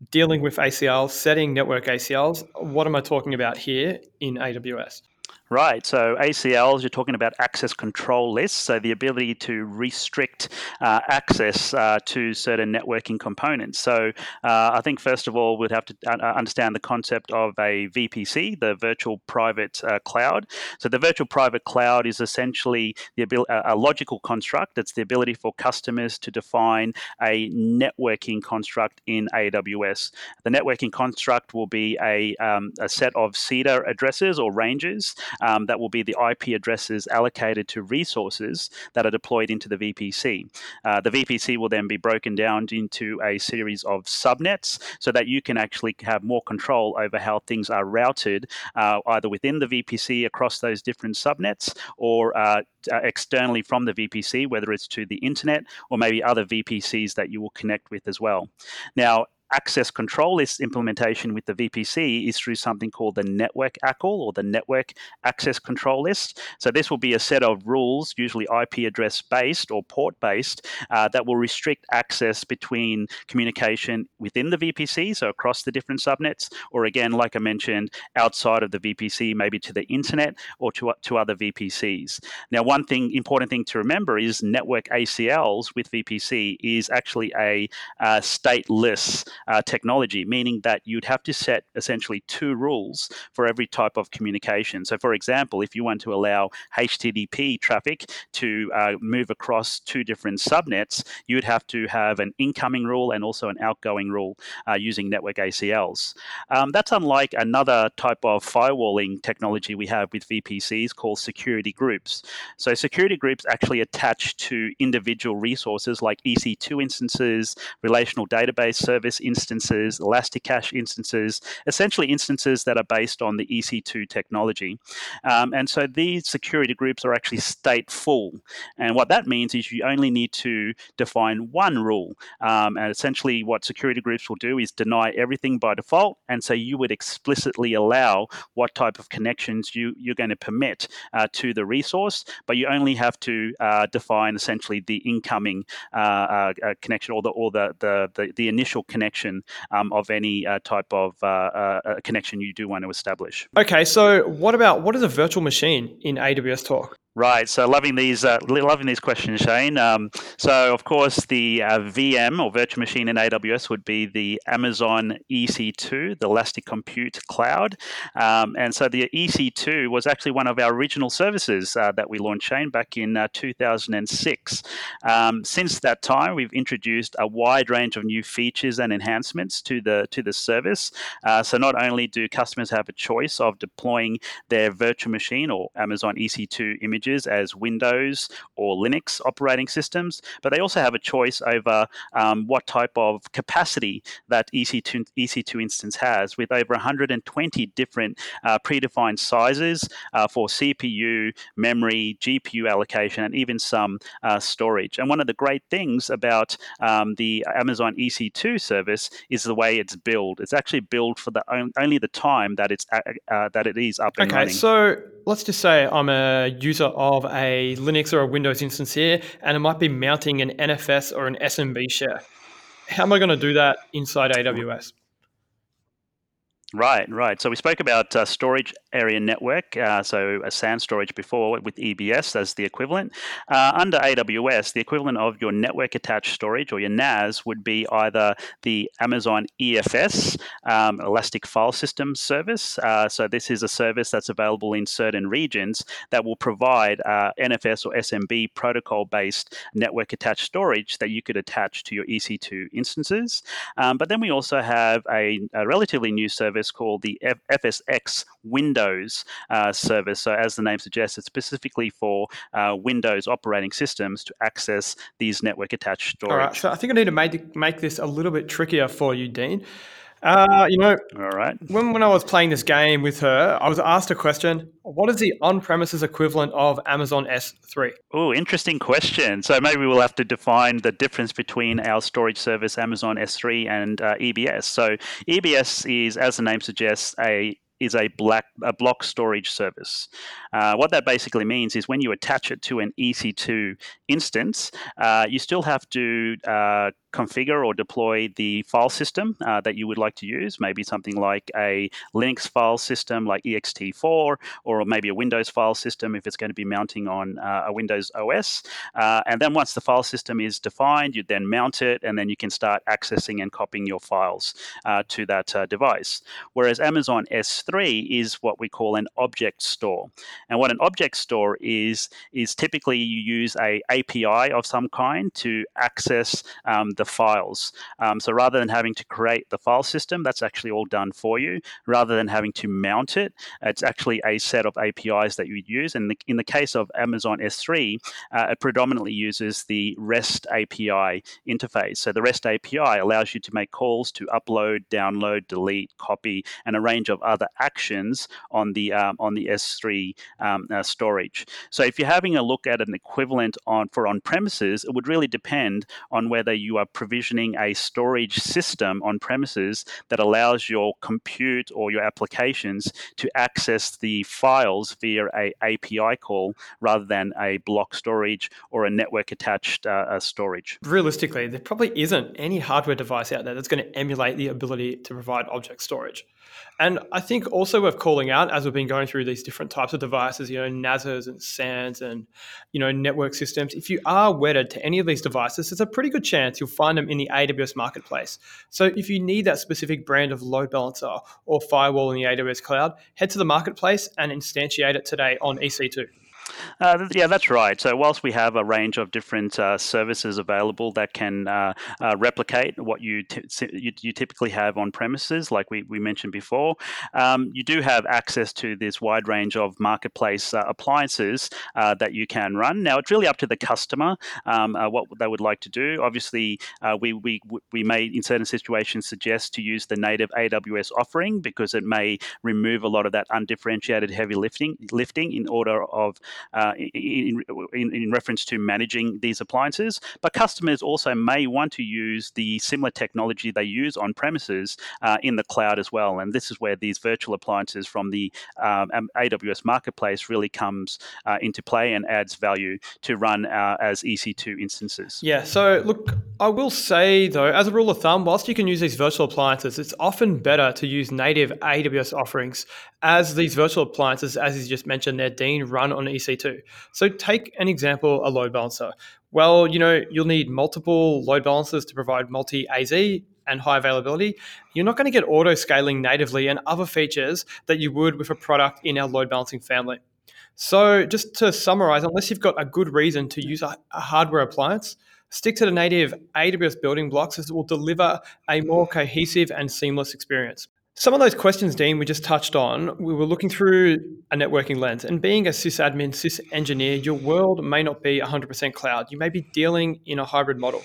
dealing with ACL, setting network ACLs. What am I talking about here in AWS? Right. So ACLs, you're talking about access control lists. So the ability to restrict uh, access uh, to certain networking components. So uh, I think first of all, we'd have to uh, uh, understand the concept of a VPC, the virtual private uh, cloud. So the virtual private cloud is essentially the abil- a logical construct. It's the ability for customers to define a networking construct in AWS. The networking construct will be a, um, a set of CIDR addresses or ranges um, that will be the IP addresses allocated to resources that are deployed into the VPC. Uh, the VPC will then be broken down into a series of subnets so that you can actually have more control over how things are routed uh, either within the VPC across those different subnets or uh, uh externally from the VPC, whether it's to the internet or maybe other VPCs that you will connect with as well. Now, access control list implementation with the VPC is through something called the network ACL or the network access control list. So this will be a set of rules, usually IP address based or port based, uh, that will restrict access between communication within the VPC, so across the different subnets, or again, like I mentioned, outside of the VPC, maybe to the internet or to, to other VPCs. Now, one thing important thing to remember is network ACLs with VPC is actually a uh, stateless uh, technology, meaning that you'd have to set essentially two rules for every type of communication. So, for example, if you want to allow HTTP traffic to uh, move across two different subnets, you'd have to have an incoming rule and also an outgoing rule uh, using network ACLs. Um, that's unlike another type of firewalling technology we have with VPCs called security groups. So, security groups actually attach to individual resources like EC2 instances, relational database service instances, Elasticache instances, essentially instances that are based on the EC2 technology. Um, and so these security groups are actually stateful. And what that means is you only need to define one rule. Um, and essentially, what security groups will do is deny everything by default. And so you would explicitly allow what type of connections you, you're going to permit uh, to the resource, but you only have to uh, define essentially the incoming uh, uh, uh connection or the or the the, the, the initial connection um, of any uh, type of connection you do want to establish. Okay, so what about what is a virtual machine in AWS Talk? Right. So loving these, uh, loving these questions, Shane. Um, so of course, the uh, VM or virtual machine in AWS would be the Amazon EC2, the Elastic Compute Cloud, um, and so the EC2 was actually one of our original services uh, that we launched, Shane, back in uh, 2006. Um, since that time, we've introduced a wide range of new features and enhancements to the to the service. Uh, so not only do customers have a choice of deploying their virtual machine or Amazon EC2 images images as Windows or Linux operating systems, but they also have a choice over um, what type of capacity that EC2, EC2 instance has, with over 120 different uh, predefined sizes uh, for CPU, memory, GPU allocation, and even some uh, storage. And one of the great things about um, the Amazon EC2 service is the way it's built. It's actually built for the only the time that it's uh, uh, that it is up and okay, running. Okay, so let's just say I'm a user of a Linux or a Windows instance here, and it might be mounting an NFS or an SMB share. How am I going to do that inside AWS? Right, right. So we spoke about uh, storage area network, uh, so a SAN storage before with EBS as the equivalent. Uh, under AWS, the equivalent of your network attached storage or your NAS would be either the Amazon EFS, um, Elastic File System service. Uh, so this is a service that's available in certain regions that will provide uh, NFS or SMB protocol based network attached storage that you could attach to your EC2 instances. Um, but then we also have a, a relatively new service service called the F- FSX Windows uh, service. So, as the name suggests, it's specifically for uh, Windows operating systems to access these network attached storage. All right. So, I think I need to make, make this a little bit trickier for you, Dean. Uh, you know, all right. When, when I was playing this game with her, I was asked a question What is the on premises equivalent of Amazon S3? Oh, interesting question. So maybe we'll have to define the difference between our storage service, Amazon S3, and uh, EBS. So EBS is, as the name suggests, a is a black a block storage service. Uh, what that basically means is when you attach it to an EC2 instance, uh, you still have to uh, configure or deploy the file system uh, that you would like to use, maybe something like a Linux file system like ext4, or maybe a Windows file system if it's going to be mounting on uh, a Windows OS. Uh, and then once the file system is defined, you then mount it, and then you can start accessing and copying your files uh, to that uh, device. Whereas Amazon S3 is what we call an object store. And what an object store is, is typically you use a API of some kind to access um, the files. Um, so rather than having to create the file system, that's actually all done for you. Rather than having to mount it, it's actually a set of APIs that you'd use. And in the case of Amazon S3, uh, it predominantly uses the REST API interface. So the REST API allows you to make calls to upload, download, delete, copy, and a range of other actions on the um, on the S3 um, uh, storage. So if you're having a look at an equivalent on for on premises, it would really depend on whether you are provisioning a storage system on premises that allows your compute or your applications to access the files via a API call rather than a block storage or a network attached uh, storage. Realistically, there probably isn't any hardware device out there that's going to emulate the ability to provide object storage. And I think also worth calling out as we've been going through these different types of devices, you know, NASs and SANs and, you know, network systems. If you are wedded to any of these devices, there's a pretty good chance you'll find them in the AWS marketplace. So if you need that specific brand of load balancer or firewall in the AWS cloud, head to the marketplace and instantiate it today on EC2. Uh, yeah, that's right. So, whilst we have a range of different uh, services available that can uh, uh replicate what you, t- you, you typically have on premises, like we, we mentioned before, um, you do have access to this wide range of marketplace uh, appliances uh, that you can run. Now, it's really up to the customer um, what they would like to do. Obviously, we, we we may in certain situations suggest to use the native AWS offering because it may remove a lot of that undifferentiated heavy lifting lifting in order of uh, in, in, in, reference to managing these appliances. But customers also may want to use the similar technology they use on premises uh, in the cloud as well. And this is where these virtual appliances from the um, AWS marketplace really comes uh, into play and adds value to run uh, as EC2 instances. Yeah. So look, I will say though, as a rule of thumb, whilst you can use these virtual appliances, it's often better to use native AWS offerings as these virtual appliances, as you just mentioned there, Dean, run on EC2. So take an example, a load balancer. Well, you know, you'll need multiple load balancers to provide multi AZ and high availability. You're not going to get auto scaling natively and other features that you would with a product in our load balancing family. So, just to summarize, unless you've got a good reason to use a, a hardware appliance, stick to the native AWS building blocks as it will deliver a more cohesive and seamless experience. Some of those questions, Dean, we just touched on, we were looking through a networking lens. And being a sysadmin, sys engineer, your world may not be 100% cloud. You may be dealing in a hybrid model.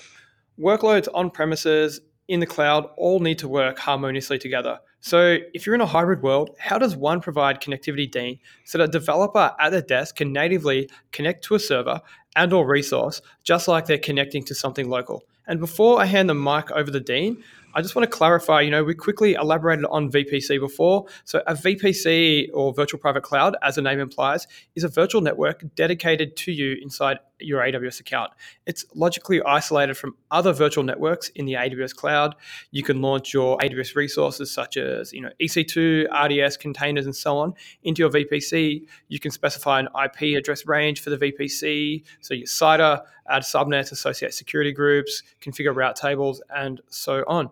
Workloads on premises, in the cloud, all need to work harmoniously together. So if you're in a hybrid world, how does one provide connectivity, Dean, so that a developer at their desk can natively connect to a server and or resource, just like they're connecting to something local? And before I hand the mic over to Dean, I just want to clarify, you know, we quickly elaborated on VPC before. So a VPC or virtual private cloud, as the name implies, is a virtual network dedicated to you inside your AWS account. It's logically isolated from other virtual networks in the AWS cloud. You can launch your AWS resources such as, you know, EC2, RDS containers and so on into your VPC. You can specify an IP address range for the VPC, so your CIDR, add subnets, associate security groups, configure route tables and so on.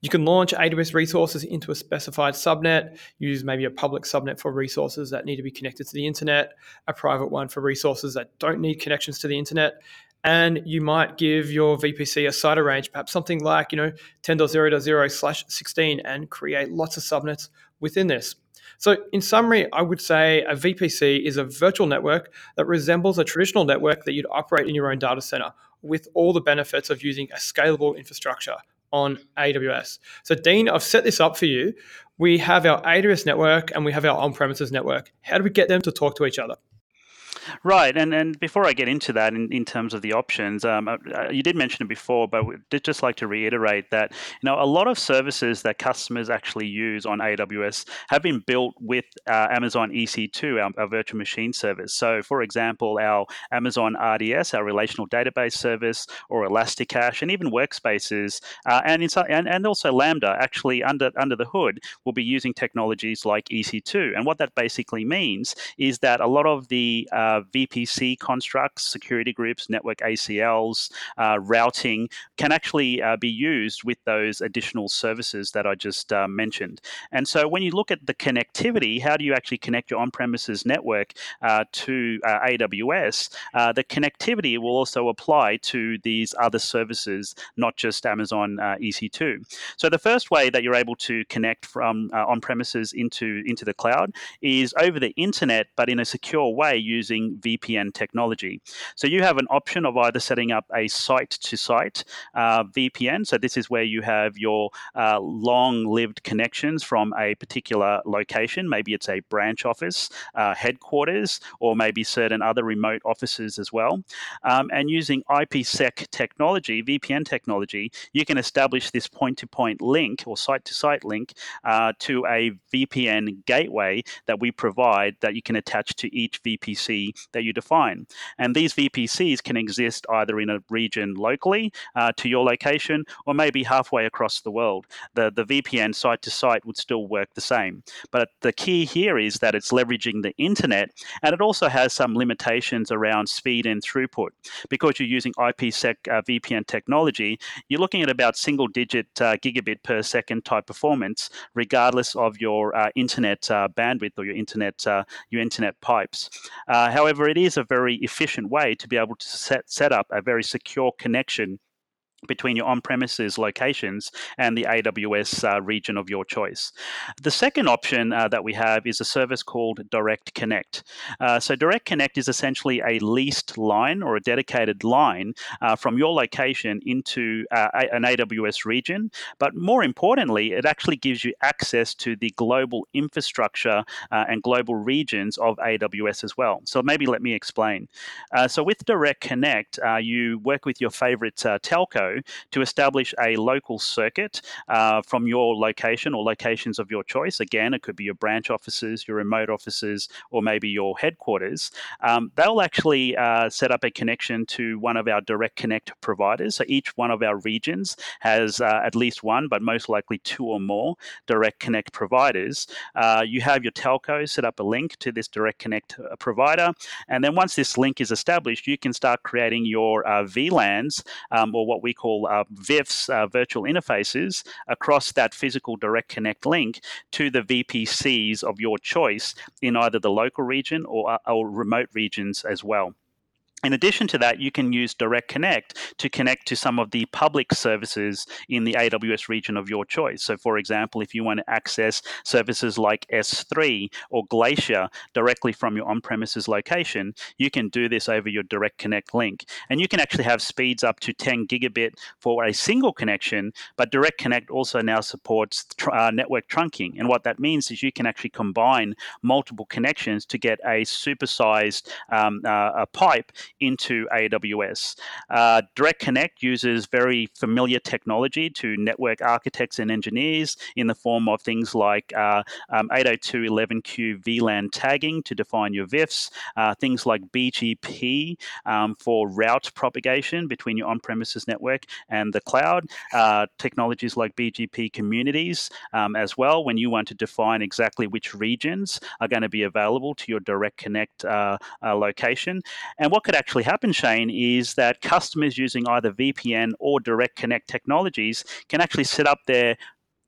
You can launch AWS resources into a specified subnet, use maybe a public subnet for resources that need to be connected to the internet, a private one for resources that don't need connections to the internet. And you might give your VPC a CIDR range, perhaps something like, you know, 10.0.0 slash 16 and create lots of subnets within this. So, in summary, I would say a VPC is a virtual network that resembles a traditional network that you'd operate in your own data center with all the benefits of using a scalable infrastructure on AWS. So, Dean, I've set this up for you. We have our AWS network and we have our on premises network. How do we get them to talk to each other? Right, and and before I get into that, in, in terms of the options, um, uh, uh you did mention it before, but we did just like to reiterate that you know a lot of services that customers actually use on AWS have been built with uh, Amazon EC2, our, our, virtual machine service. So, for example, our Amazon RDS, our relational database service, or Elasticache, and even Workspaces, uh, and, inside, and and also Lambda, actually under under the hood, will be using technologies like EC2. And what that basically means is that a lot of the uh, uh, VPC constructs, security groups, network ACLs, uh, routing can actually uh, be used with those additional services that I just uh, mentioned. And so when you look at the connectivity, how do you actually connect your on premises network to AWS? the connectivity will also apply to these other services, not just Amazon EC2. So the first way that you're able to connect from on premises into, into the cloud is over the internet, but in a secure way using using VPN technology. So you have an option of either setting up a site to site VPN. So this is where you have your uh, long lived connections from a particular location. Maybe it's a branch office, uh, headquarters, or maybe certain other remote offices as well. Um, and using IPsec technology, VPN technology, you can establish this point to point link or site to site link uh, to a VPN gateway that we provide that you can attach to each VPC that you define. And these VPCs can exist either in a region locally uh, to your location or maybe halfway across the world. The, the VPN site to site would still work the same. But the key here is that it's leveraging the internet and it also has some limitations around speed and throughput. Because you're using IPsec uh, VPN technology, you're looking at about single digit uh, gigabit per second type performance, regardless of your uh, internet uh, bandwidth or your internet, uh, your internet pipes. however, However, it is a very efficient way to be able to set, set up a very secure connection between your on premises locations and the AWS uh, region of your choice. The second option uh, that we have is a service called Direct Connect. Uh, so, Direct Connect is essentially a leased line or a dedicated line uh, from your location into uh, an AWS region. But more importantly, it actually gives you access to the global infrastructure uh, and global regions of AWS as well. So, maybe let me explain. so, with Direct Connect, you work with your favorite telco to establish a local circuit uh, from your location or locations of your choice. Again, it could be your branch offices, your remote offices, or maybe your headquarters. Um, they'll actually uh, set up a connection to one of our direct connect providers. So each one of our regions has uh, at least one, but most likely two or more direct connect providers. Uh, you have your telco set up a link to this direct connect uh, provider. And then once this link is established, you can start creating your uh, VLANs um, or what we call call uh, VIFs, uh, virtual interfaces, across that physical direct connect link to the VPCs of your choice in either the local region or, uh, or remote regions as well. In addition to that, you can use Direct Connect to connect to some of the public services in the AWS region of your choice. So, for example, if you want to access services like S3 or Glacier directly from your on premises location, you can do this over your Direct Connect link. And you can actually have speeds up to 10 gigabit for a single connection, but Direct Connect also now supports uh, network trunking. And what that means is you can actually combine multiple connections to get a supersized um, uh, a pipe into AWS. Uh, Direct Connect uses very familiar technology to network architects and engineers in the form of things like uh, um, 802.11q VLAN tagging to define your VIFs, uh, things like BGP um, for route propagation between your on premises network and the cloud, uh, technologies like BGP communities um, as well, when you want to define exactly which regions are going to be available to your Direct Connect uh, uh, location. And what could actually happen, Shane, is that customers using either VPN or Direct Connect technologies can actually set up their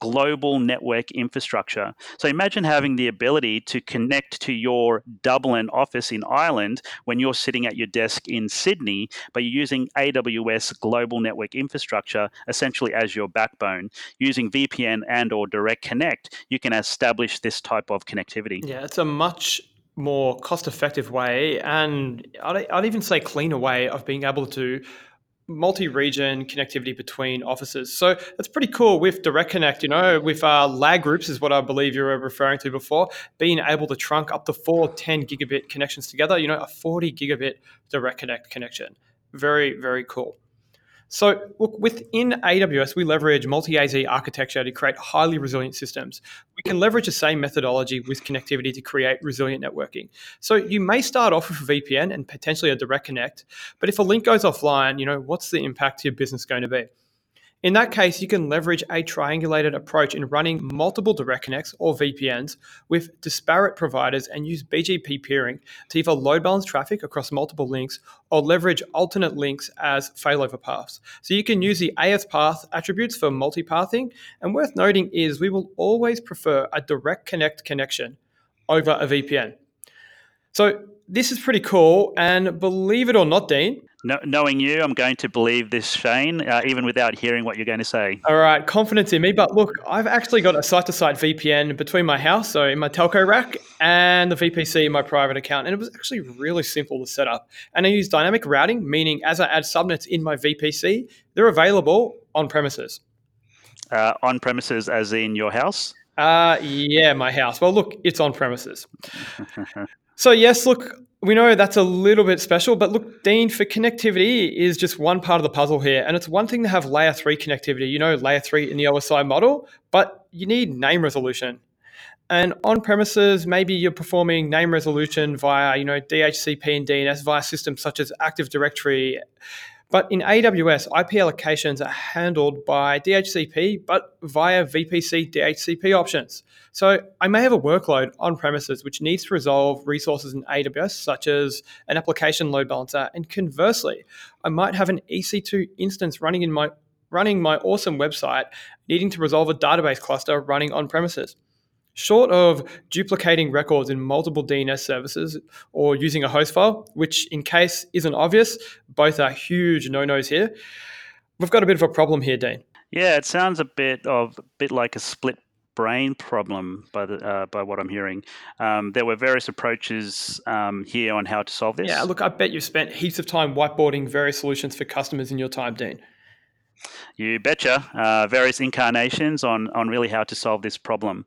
global network infrastructure. So imagine having the ability to connect to your Dublin office in Ireland when you're sitting at your desk in Sydney, but you're using AWS global network infrastructure essentially as your backbone. Using VPN and or direct connect, you can establish this type of connectivity. Yeah, it's a much more cost effective way and I'd, I'd even say cleaner way of being able to multi-region connectivity between offices. So that's pretty cool with Direct Connect, you know, with uh, lag groups is what I believe you were referring to before, being able to trunk up to four 10 gigabit connections together, you know, a 40 gigabit Direct Connect connection. Very, very cool. So, look, within AWS, we leverage multi AZ architecture to create highly resilient systems. We can leverage the same methodology with connectivity to create resilient networking. So, you may start off with a VPN and potentially a direct connect, but if a link goes offline, you know, what's the impact to your business going to be? In that case, you can leverage a triangulated approach in running multiple direct connects or VPNs with disparate providers and use BGP peering to either load balance traffic across multiple links or leverage alternate links as failover paths. So you can use the AS path attributes for multipathing. And worth noting is we will always prefer a direct connect connection over a VPN. So this is pretty cool. And believe it or not, Dean, no, knowing you, I'm going to believe this, Shane, uh, even without hearing what you're going to say. All right, confidence in me. But look, I've actually got a site to site VPN between my house, so in my telco rack, and the VPC in my private account. And it was actually really simple to set up. And I use dynamic routing, meaning as I add subnets in my VPC, they're available on premises. Uh, on premises, as in your house? Uh, yeah, my house. Well, look, it's on premises. *laughs* so, yes, look, we know that's a little bit special, but look, Dean, for connectivity is just one part of the puzzle here. And it's one thing to have layer three connectivity, you know, layer three in the OSI model, but you need name resolution. And on premises, maybe you're performing name resolution via, you know, DHCP and DNS via systems such as Active Directory but in AWS, IP allocations are handled by DHCP, but via VPC DHCP options. So I may have a workload on premises which needs to resolve resources in AWS, such as an application load balancer. And conversely, I might have an EC2 instance running in my running my awesome website, needing to resolve a database cluster running on premises. Short of duplicating records in multiple DNS services or using a host file, which in case isn't obvious, both are huge no-nos here. We've got a bit of a problem here, Dean. Yeah, it sounds a bit of a bit like a split brain problem by the uh, by what I'm hearing. Um, there were various approaches um, here on how to solve this. Yeah, look, I bet you've spent heaps of time whiteboarding various solutions for customers in your time, Dean. You betcha. Uh, various incarnations on, on really how to solve this problem.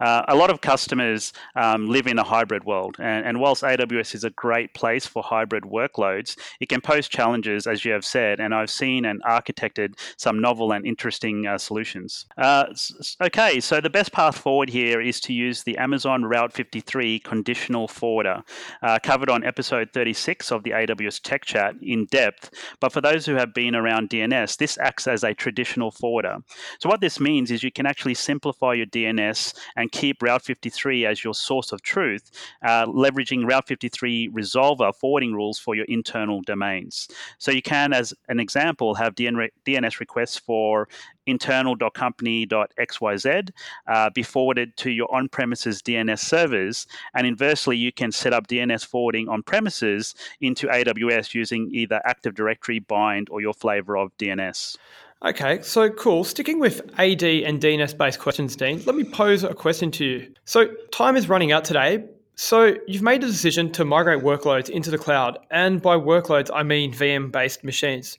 Uh, a lot of customers um, live in a hybrid world, and, and whilst AWS is a great place for hybrid workloads, it can pose challenges, as you have said, and I've seen and architected some novel and interesting uh, solutions. Uh, okay, so the best path forward here is to use the Amazon Route 53 conditional forwarder, uh, covered on episode 36 of the AWS Tech Chat in depth. But for those who have been around DNS, this acts as a traditional forwarder. So what this means is you can actually simplify your DNS and keep Route 53 as your source of truth, uh, leveraging Route 53 resolver forwarding rules for your internal domains. So you can, as an example, have DNS requests for internal.company.xyz uh, be forwarded to your on premises DNS servers. And inversely, you can set up DNS forwarding on premises into AWS using either Active Directory, Bind, or your flavor of DNS. Okay, so cool. Sticking with AD and DNS based questions, Dean, let me pose a question to you. So, time is running out today. So, you've made a decision to migrate workloads into the cloud. And by workloads, I mean VM based machines.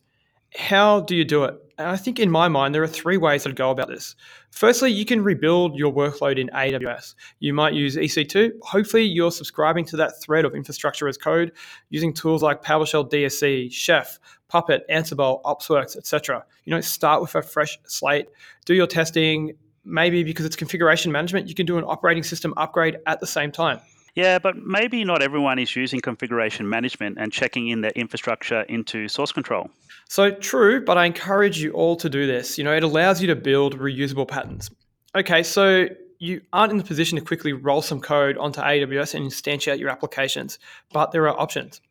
How do you do it? And I think in my mind, there are three ways to go about this. Firstly, you can rebuild your workload in AWS. You might use EC2. Hopefully, you're subscribing to that thread of infrastructure as code using tools like PowerShell DSC, Chef, Puppet, Ansible, Opsworks, etc. You know, start with a fresh slate, do your testing. Maybe because it's configuration management, you can do an operating system upgrade at the same time. Yeah, but maybe not everyone is using configuration management and checking in their infrastructure into source control. So true, but I encourage you all to do this. You know, it allows you to build reusable patterns. Okay, so you aren't in the position to quickly roll some code onto AWS and instantiate your applications, but there are options.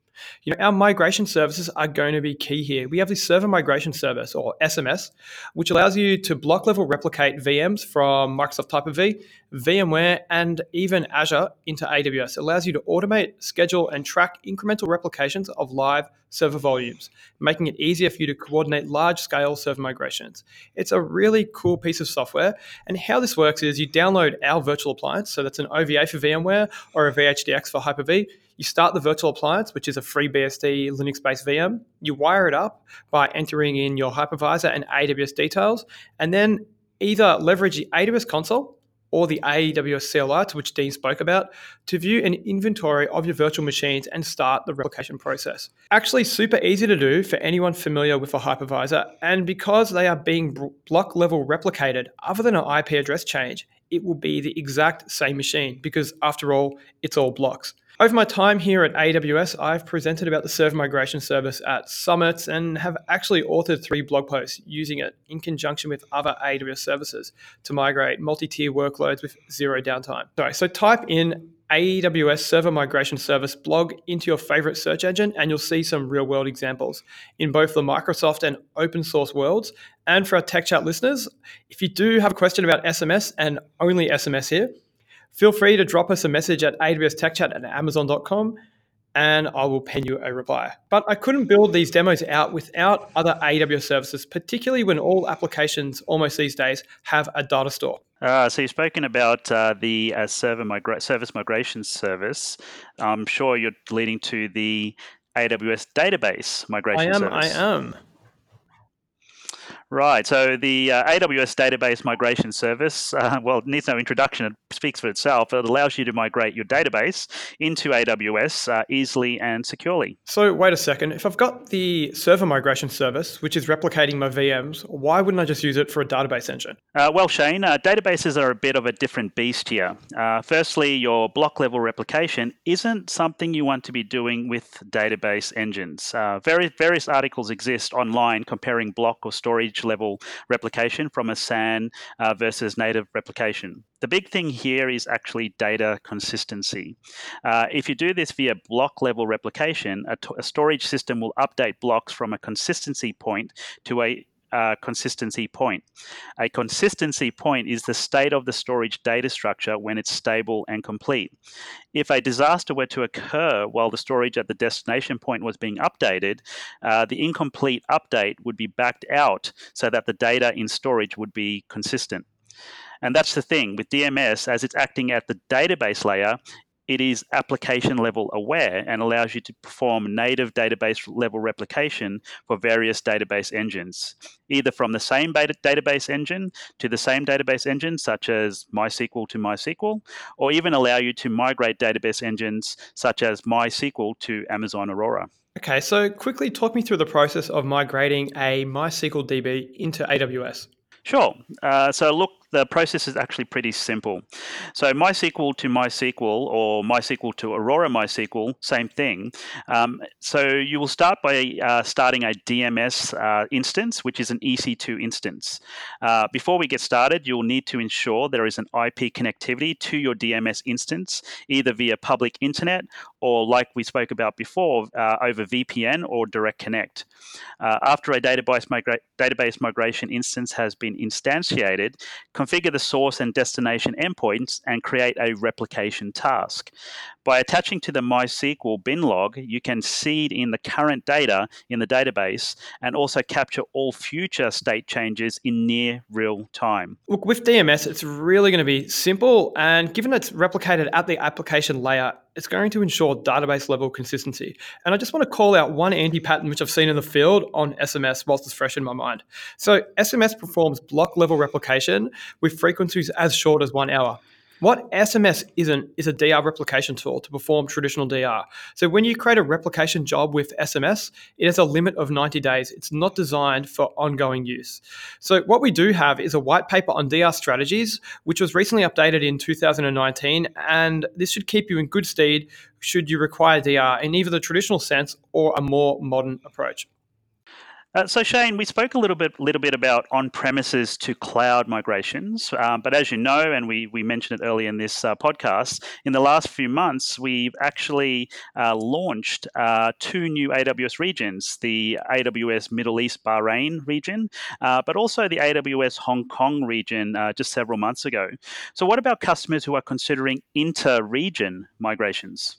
You know, our migration services are going to be key here. We have the server migration service or SMS, which allows you to block level replicate VMs from Microsoft Hyper-V, VMware, and even Azure into AWS. It allows you to automate, schedule, and track incremental replications of live server volumes, making it easier for you to coordinate large scale server migrations. It's a really cool piece of software. And how this works is you download our virtual appliance, so that's an OVA for VMware or a VHDX for Hyper V. You start the virtual appliance, which is a FreeBSD Linux based VM. You wire it up by entering in your hypervisor and AWS details, and then either leverage the AWS console or the AWS CLI, to which Dean spoke about, to view an inventory of your virtual machines and start the replication process. Actually, super easy to do for anyone familiar with a hypervisor, and because they are being block level replicated, other than an IP address change, it will be the exact same machine because, after all, it's all blocks. Over my time here at AWS, I've presented about the server migration service at summits and have actually authored three blog posts using it in conjunction with other AWS services to migrate multi tier workloads with zero downtime. Sorry, so type in AWS Server Migration Service blog into your favorite search engine, and you'll see some real world examples in both the Microsoft and open source worlds. And for our Tech Chat listeners, if you do have a question about SMS and only SMS here, Feel free to drop us a message at awstechchat at amazon.com and I will pen you a reply. But I couldn't build these demos out without other AWS services, particularly when all applications almost these days have a data store. Uh, so you've spoken about uh, the uh, server migra- service migration service. I'm sure you're leading to the AWS database migration I am, service. I am. Right. So the uh, AWS Database Migration Service, *laughs* uh, well, it needs no introduction. It speaks for itself. It allows you to migrate your database into AWS uh, easily and securely. So wait a second. If I've got the server migration service, which is replicating my VMs, why wouldn't I just use it for a database engine? Uh, well, Shane, uh, databases are a bit of a different beast here. Uh, firstly, your block level replication isn't something you want to be doing with database engines. various, various articles exist online comparing block or storage level replication from a SAN uh, versus native replication. The big thing here is actually data consistency. Uh, if you do this via block level replication, a, t- a storage system will update blocks from a consistency point to a uh, consistency point. A consistency point is the state of the storage data structure when it's stable and complete. If a disaster were to occur while the storage at the destination point was being updated, uh, the incomplete update would be backed out so that the data in storage would be consistent. And that's the thing with DMS, as it's acting at the database layer, it is application level aware and allows you to perform native database level replication for various database engines, either from the same database engine to the same database engine, such as MySQL to MySQL, or even allow you to migrate database engines such as MySQL to Amazon Aurora. Okay, so quickly talk me through the process of migrating a MySQL DB into AWS. Sure. Uh, so look, the process is actually pretty simple. So MySQL to MySQL or MySQL to Aurora MySQL, same thing. Um, so you will start by uh, starting a DMS uh, instance, which is an EC2 instance. Uh, before we get started, you'll need to ensure there is an IP connectivity to your DMS instance, either via public internet or, like we spoke about before, uh, over VPN or Direct Connect. Uh, after a database, migra- database migration instance has been instantiated, configure the source and destination endpoints, and create a replication task. By attaching to the MySQL bin log, you can seed in the current data in the database and also capture all future state changes in near real time. Look, with DMS, it's really going to be simple, and given it's replicated at the application layer, it's going to ensure database level consistency. And I just want to call out one anti pattern which I've seen in the field on SMS whilst it's fresh in my mind. So, SMS performs block level replication with frequencies as short as one hour. What SMS isn't is a DR replication tool to perform traditional DR. So when you create a replication job with SMS, it has a limit of 90 days. It's not designed for ongoing use. So what we do have is a white paper on DR strategies, which was recently updated in 2019, and this should keep you in good stead should you require DR in either the traditional sense or a more modern approach. Uh, so Shane, we spoke a little bit, little bit about on-premises to cloud migrations, um, but as you know, and we we mentioned it earlier in this uh, podcast, in the last few months, we've actually uh, launched uh, two new AWS regions: the AWS Middle East Bahrain region, uh, but also the AWS Hong Kong region uh, just several months ago. So, what about customers who are considering inter-region migrations?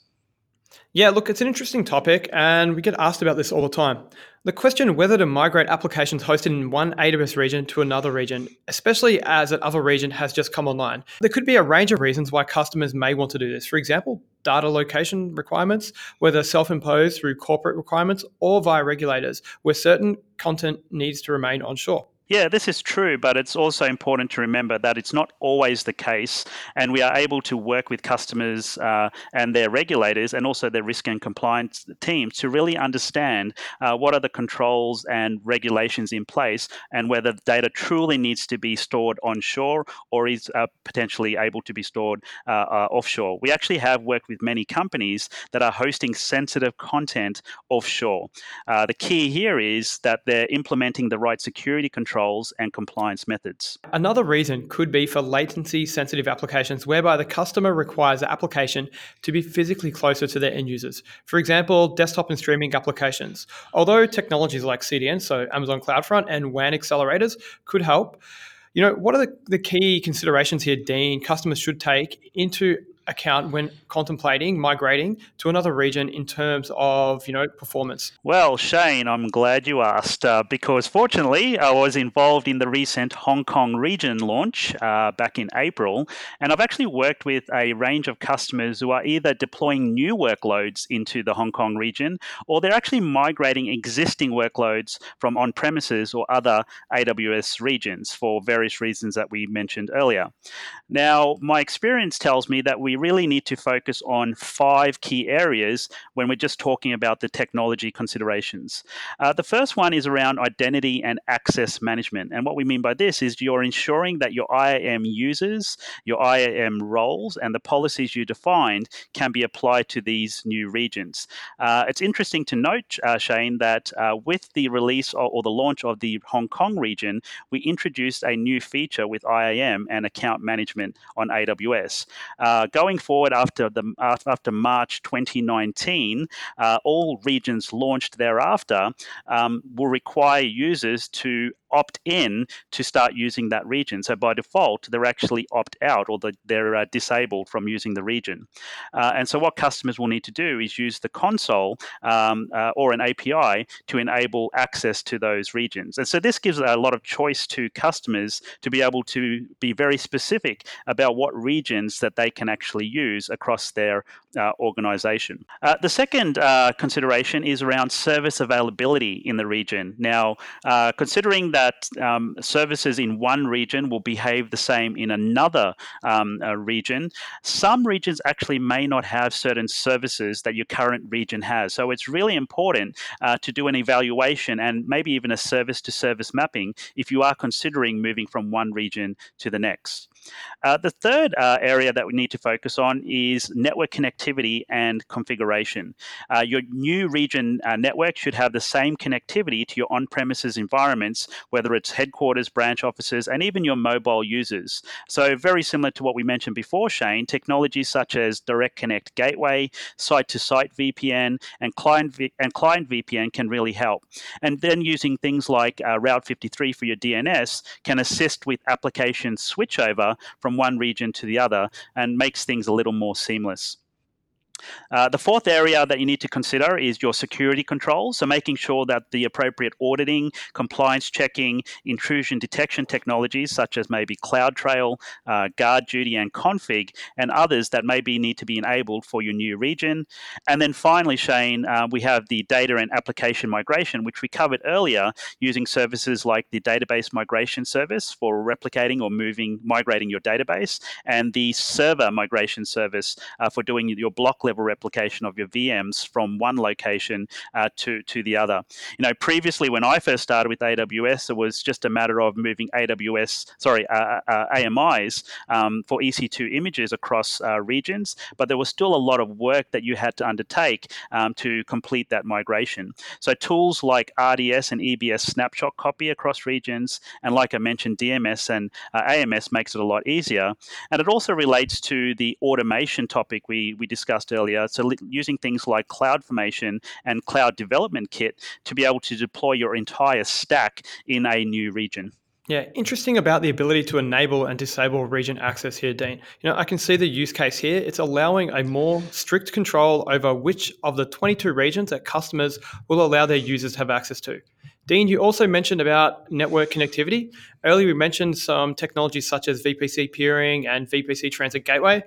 Yeah, look, it's an interesting topic, and we get asked about this all the time. The question whether to migrate applications hosted in one AWS region to another region, especially as that other region has just come online. There could be a range of reasons why customers may want to do this. For example, data location requirements, whether self imposed through corporate requirements or via regulators, where certain content needs to remain onshore. Yeah, this is true, but it's also important to remember that it's not always the case, and we are able to work with customers uh, and their regulators and also their risk and compliance teams to really understand uh, what are the controls and regulations in place and whether data truly needs to be stored onshore or is uh, potentially able to be stored uh, uh, offshore. We actually have worked with many companies that are hosting sensitive content offshore. Uh, the key here is that they're implementing the right security controls controls and compliance methods. Another reason could be for latency sensitive applications whereby the customer requires the application to be physically closer to their end users. For example, desktop and streaming applications. Although technologies like CDN, so Amazon CloudFront and WAN accelerators could help, you know, what are the, the key considerations here, Dean, customers should take into account when contemplating migrating to another region in terms of you know performance? Well, Shane, I'm glad you asked uh, because fortunately I was involved in the recent Hong Kong region launch uh, back in April, and I've actually worked with a range of customers who are either deploying new workloads into the Hong Kong region or they're actually migrating existing workloads from on-premises or other AWS regions for various reasons that we mentioned earlier. Now, my experience tells me that we we really need to focus on five key areas when we're just talking about the technology considerations. Uh, the first one is around identity and access management. And what we mean by this is you're ensuring that your IAM users, your IAM roles, and the policies you defined can be applied to these new regions. Uh, it's interesting to note, uh, Shane, that uh, with the release or, or the launch of the Hong Kong region, we introduced a new feature with IAM and account management on AWS. Uh, going forward after the after March 2019, uh, all regions launched thereafter um, will require users to opt in to start using that region. So by default, they're actually opt out or they're uh, disabled from using the region. Uh, and so what customers will need to do is use the console um, uh, or an API to enable access to those regions. And so this gives a lot of choice to customers to be able to be very specific about what regions that they can actually use across their uh, organization. The second consideration is around service availability in the region. Now, considering that um, services in one region will behave the same in another um, uh, region, some regions actually may not have certain services that your current region has. So it's really important uh, to do an evaluation and maybe even a service to service mapping if you are considering moving from one region to the next. Uh, the third uh, area that we need to focus on is network connectivity and configuration. Uh, your new region uh, network should have the same connectivity to your on premises environments, whether it's headquarters, branch offices, and even your mobile users. So, very similar to what we mentioned before, Shane, technologies such as Direct Connect Gateway, site to site VPN, and client, v- and client VPN can really help. And then using things like uh, Route 53 for your DNS can assist with application switchover from one region to the other and makes things a little more seamless. Uh, the fourth area that you need to consider is your security controls. So, making sure that the appropriate auditing, compliance checking, intrusion detection technologies, such as maybe CloudTrail, uh, GuardDuty, and Config, and others that maybe need to be enabled for your new region. And then finally, Shane, uh, we have the data and application migration, which we covered earlier using services like the database migration service for replicating or moving, migrating your database, and the server migration service uh, for doing your block level replication of your VMs from one location uh, to, to the other. You know, previously when I first started with AWS, it was just a matter of moving AWS, sorry, uh, uh, uh AMIs um, for EC2 images across uh, regions, but there was still a lot of work that you had to undertake um, to complete that migration. So tools like RDS and EBS snapshot copy across regions, and like I mentioned, DMS and uh, AMS makes it a lot easier. And it also relates to the automation topic we, we discussed earlier. So using things like CloudFormation and Cloud Development Kit to be able to deploy your entire stack in a new region. Yeah, interesting about the ability to enable and disable region access here, Dean. You know, I can see the use case here. It's allowing a more strict control over which of the 22 regions that customers will allow their users to have access to. Dean, you also mentioned about network connectivity. Earlier, we mentioned some technologies such as VPC peering and VPC Transit Gateway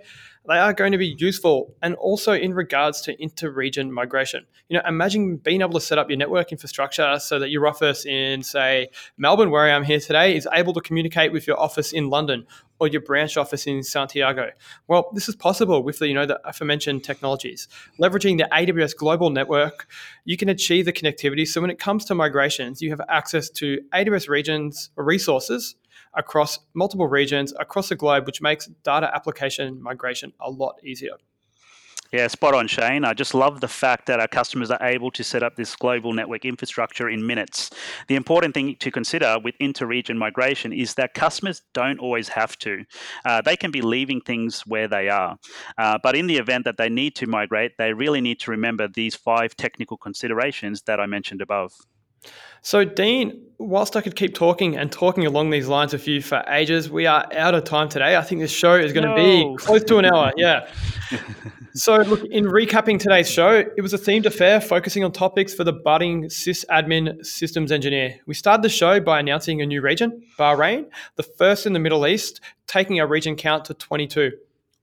they are going to be useful and also in regards to inter-region migration. You know, imagine being able to set up your network infrastructure so that your office in, say, Melbourne, where I am here today, is able to communicate with your office in London or your branch office in Santiago. Well, this is possible with the, you know, the aforementioned technologies. Leveraging the AWS global network, you can achieve the connectivity. So when it comes to migrations, you have access to AWS regions or resources across multiple regions across the globe, which makes data application migration a lot easier. Yeah, spot on, Shane. I just love the fact that our customers are able to set up this global network infrastructure in minutes. The important thing to consider with inter region migration is that customers don't always have to. Uh, they can be leaving things where they are. Uh, but in the event that they need to migrate, they really need to remember these five technical considerations that I mentioned above. So, Dean, whilst I could keep talking and talking along these lines with you for ages, we are out of time today. I think this show is going no. to be close to an hour. *laughs* Yeah. so, look, in recapping today's show, it was a themed affair focusing on topics for the budding sysadmin systems engineer. We started the show by announcing a new region, Bahrain, the first in the Middle East, taking our region count to 22.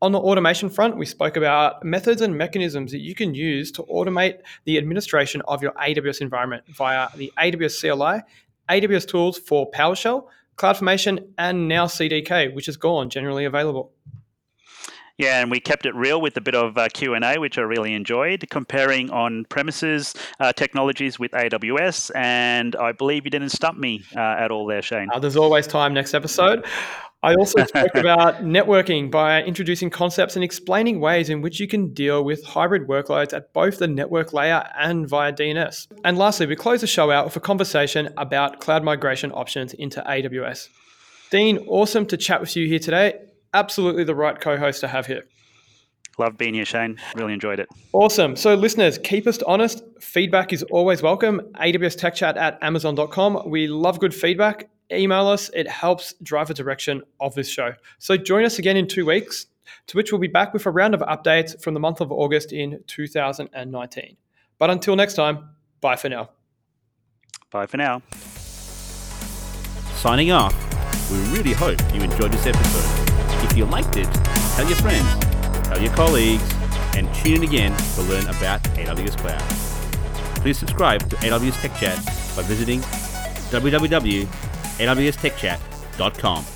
On the automation front, we spoke about methods and mechanisms that you can use to automate the administration of your AWS environment via the AWS CLI, AWS tools for PowerShell, CloudFormation, and now CDK, which is gone, generally available. Yeah, and we kept it real with a bit of uh, Q and A, which I really enjoyed, comparing on premises uh, technologies with AWS. And I believe you didn't stump me uh, at all there, Shane. Uh, there's always time next episode. I also spoke about networking by introducing concepts and explaining ways in which you can deal with hybrid workloads at both the network layer and via DNS. And lastly, we close the show out with a conversation about cloud migration options into AWS. Dean, awesome to chat with you here today. Absolutely the right co host to have here. Love being here, Shane. Really enjoyed it. Awesome. So, listeners, keep us honest. Feedback is always welcome. AWS Tech Chat at Amazon.com. We love good feedback email us. It helps drive the direction of this show. So join us again in two weeks, to which we'll be back with a round of updates from the month of August in 2019. But until next time, bye for now. Bye for now. Signing off, we really hope you enjoyed this episode. If you liked it, tell your friends, tell your colleagues, and tune in again to learn about AWS Cloud. Please subscribe to AWS Tech Chat by visiting www.awstechchat.com.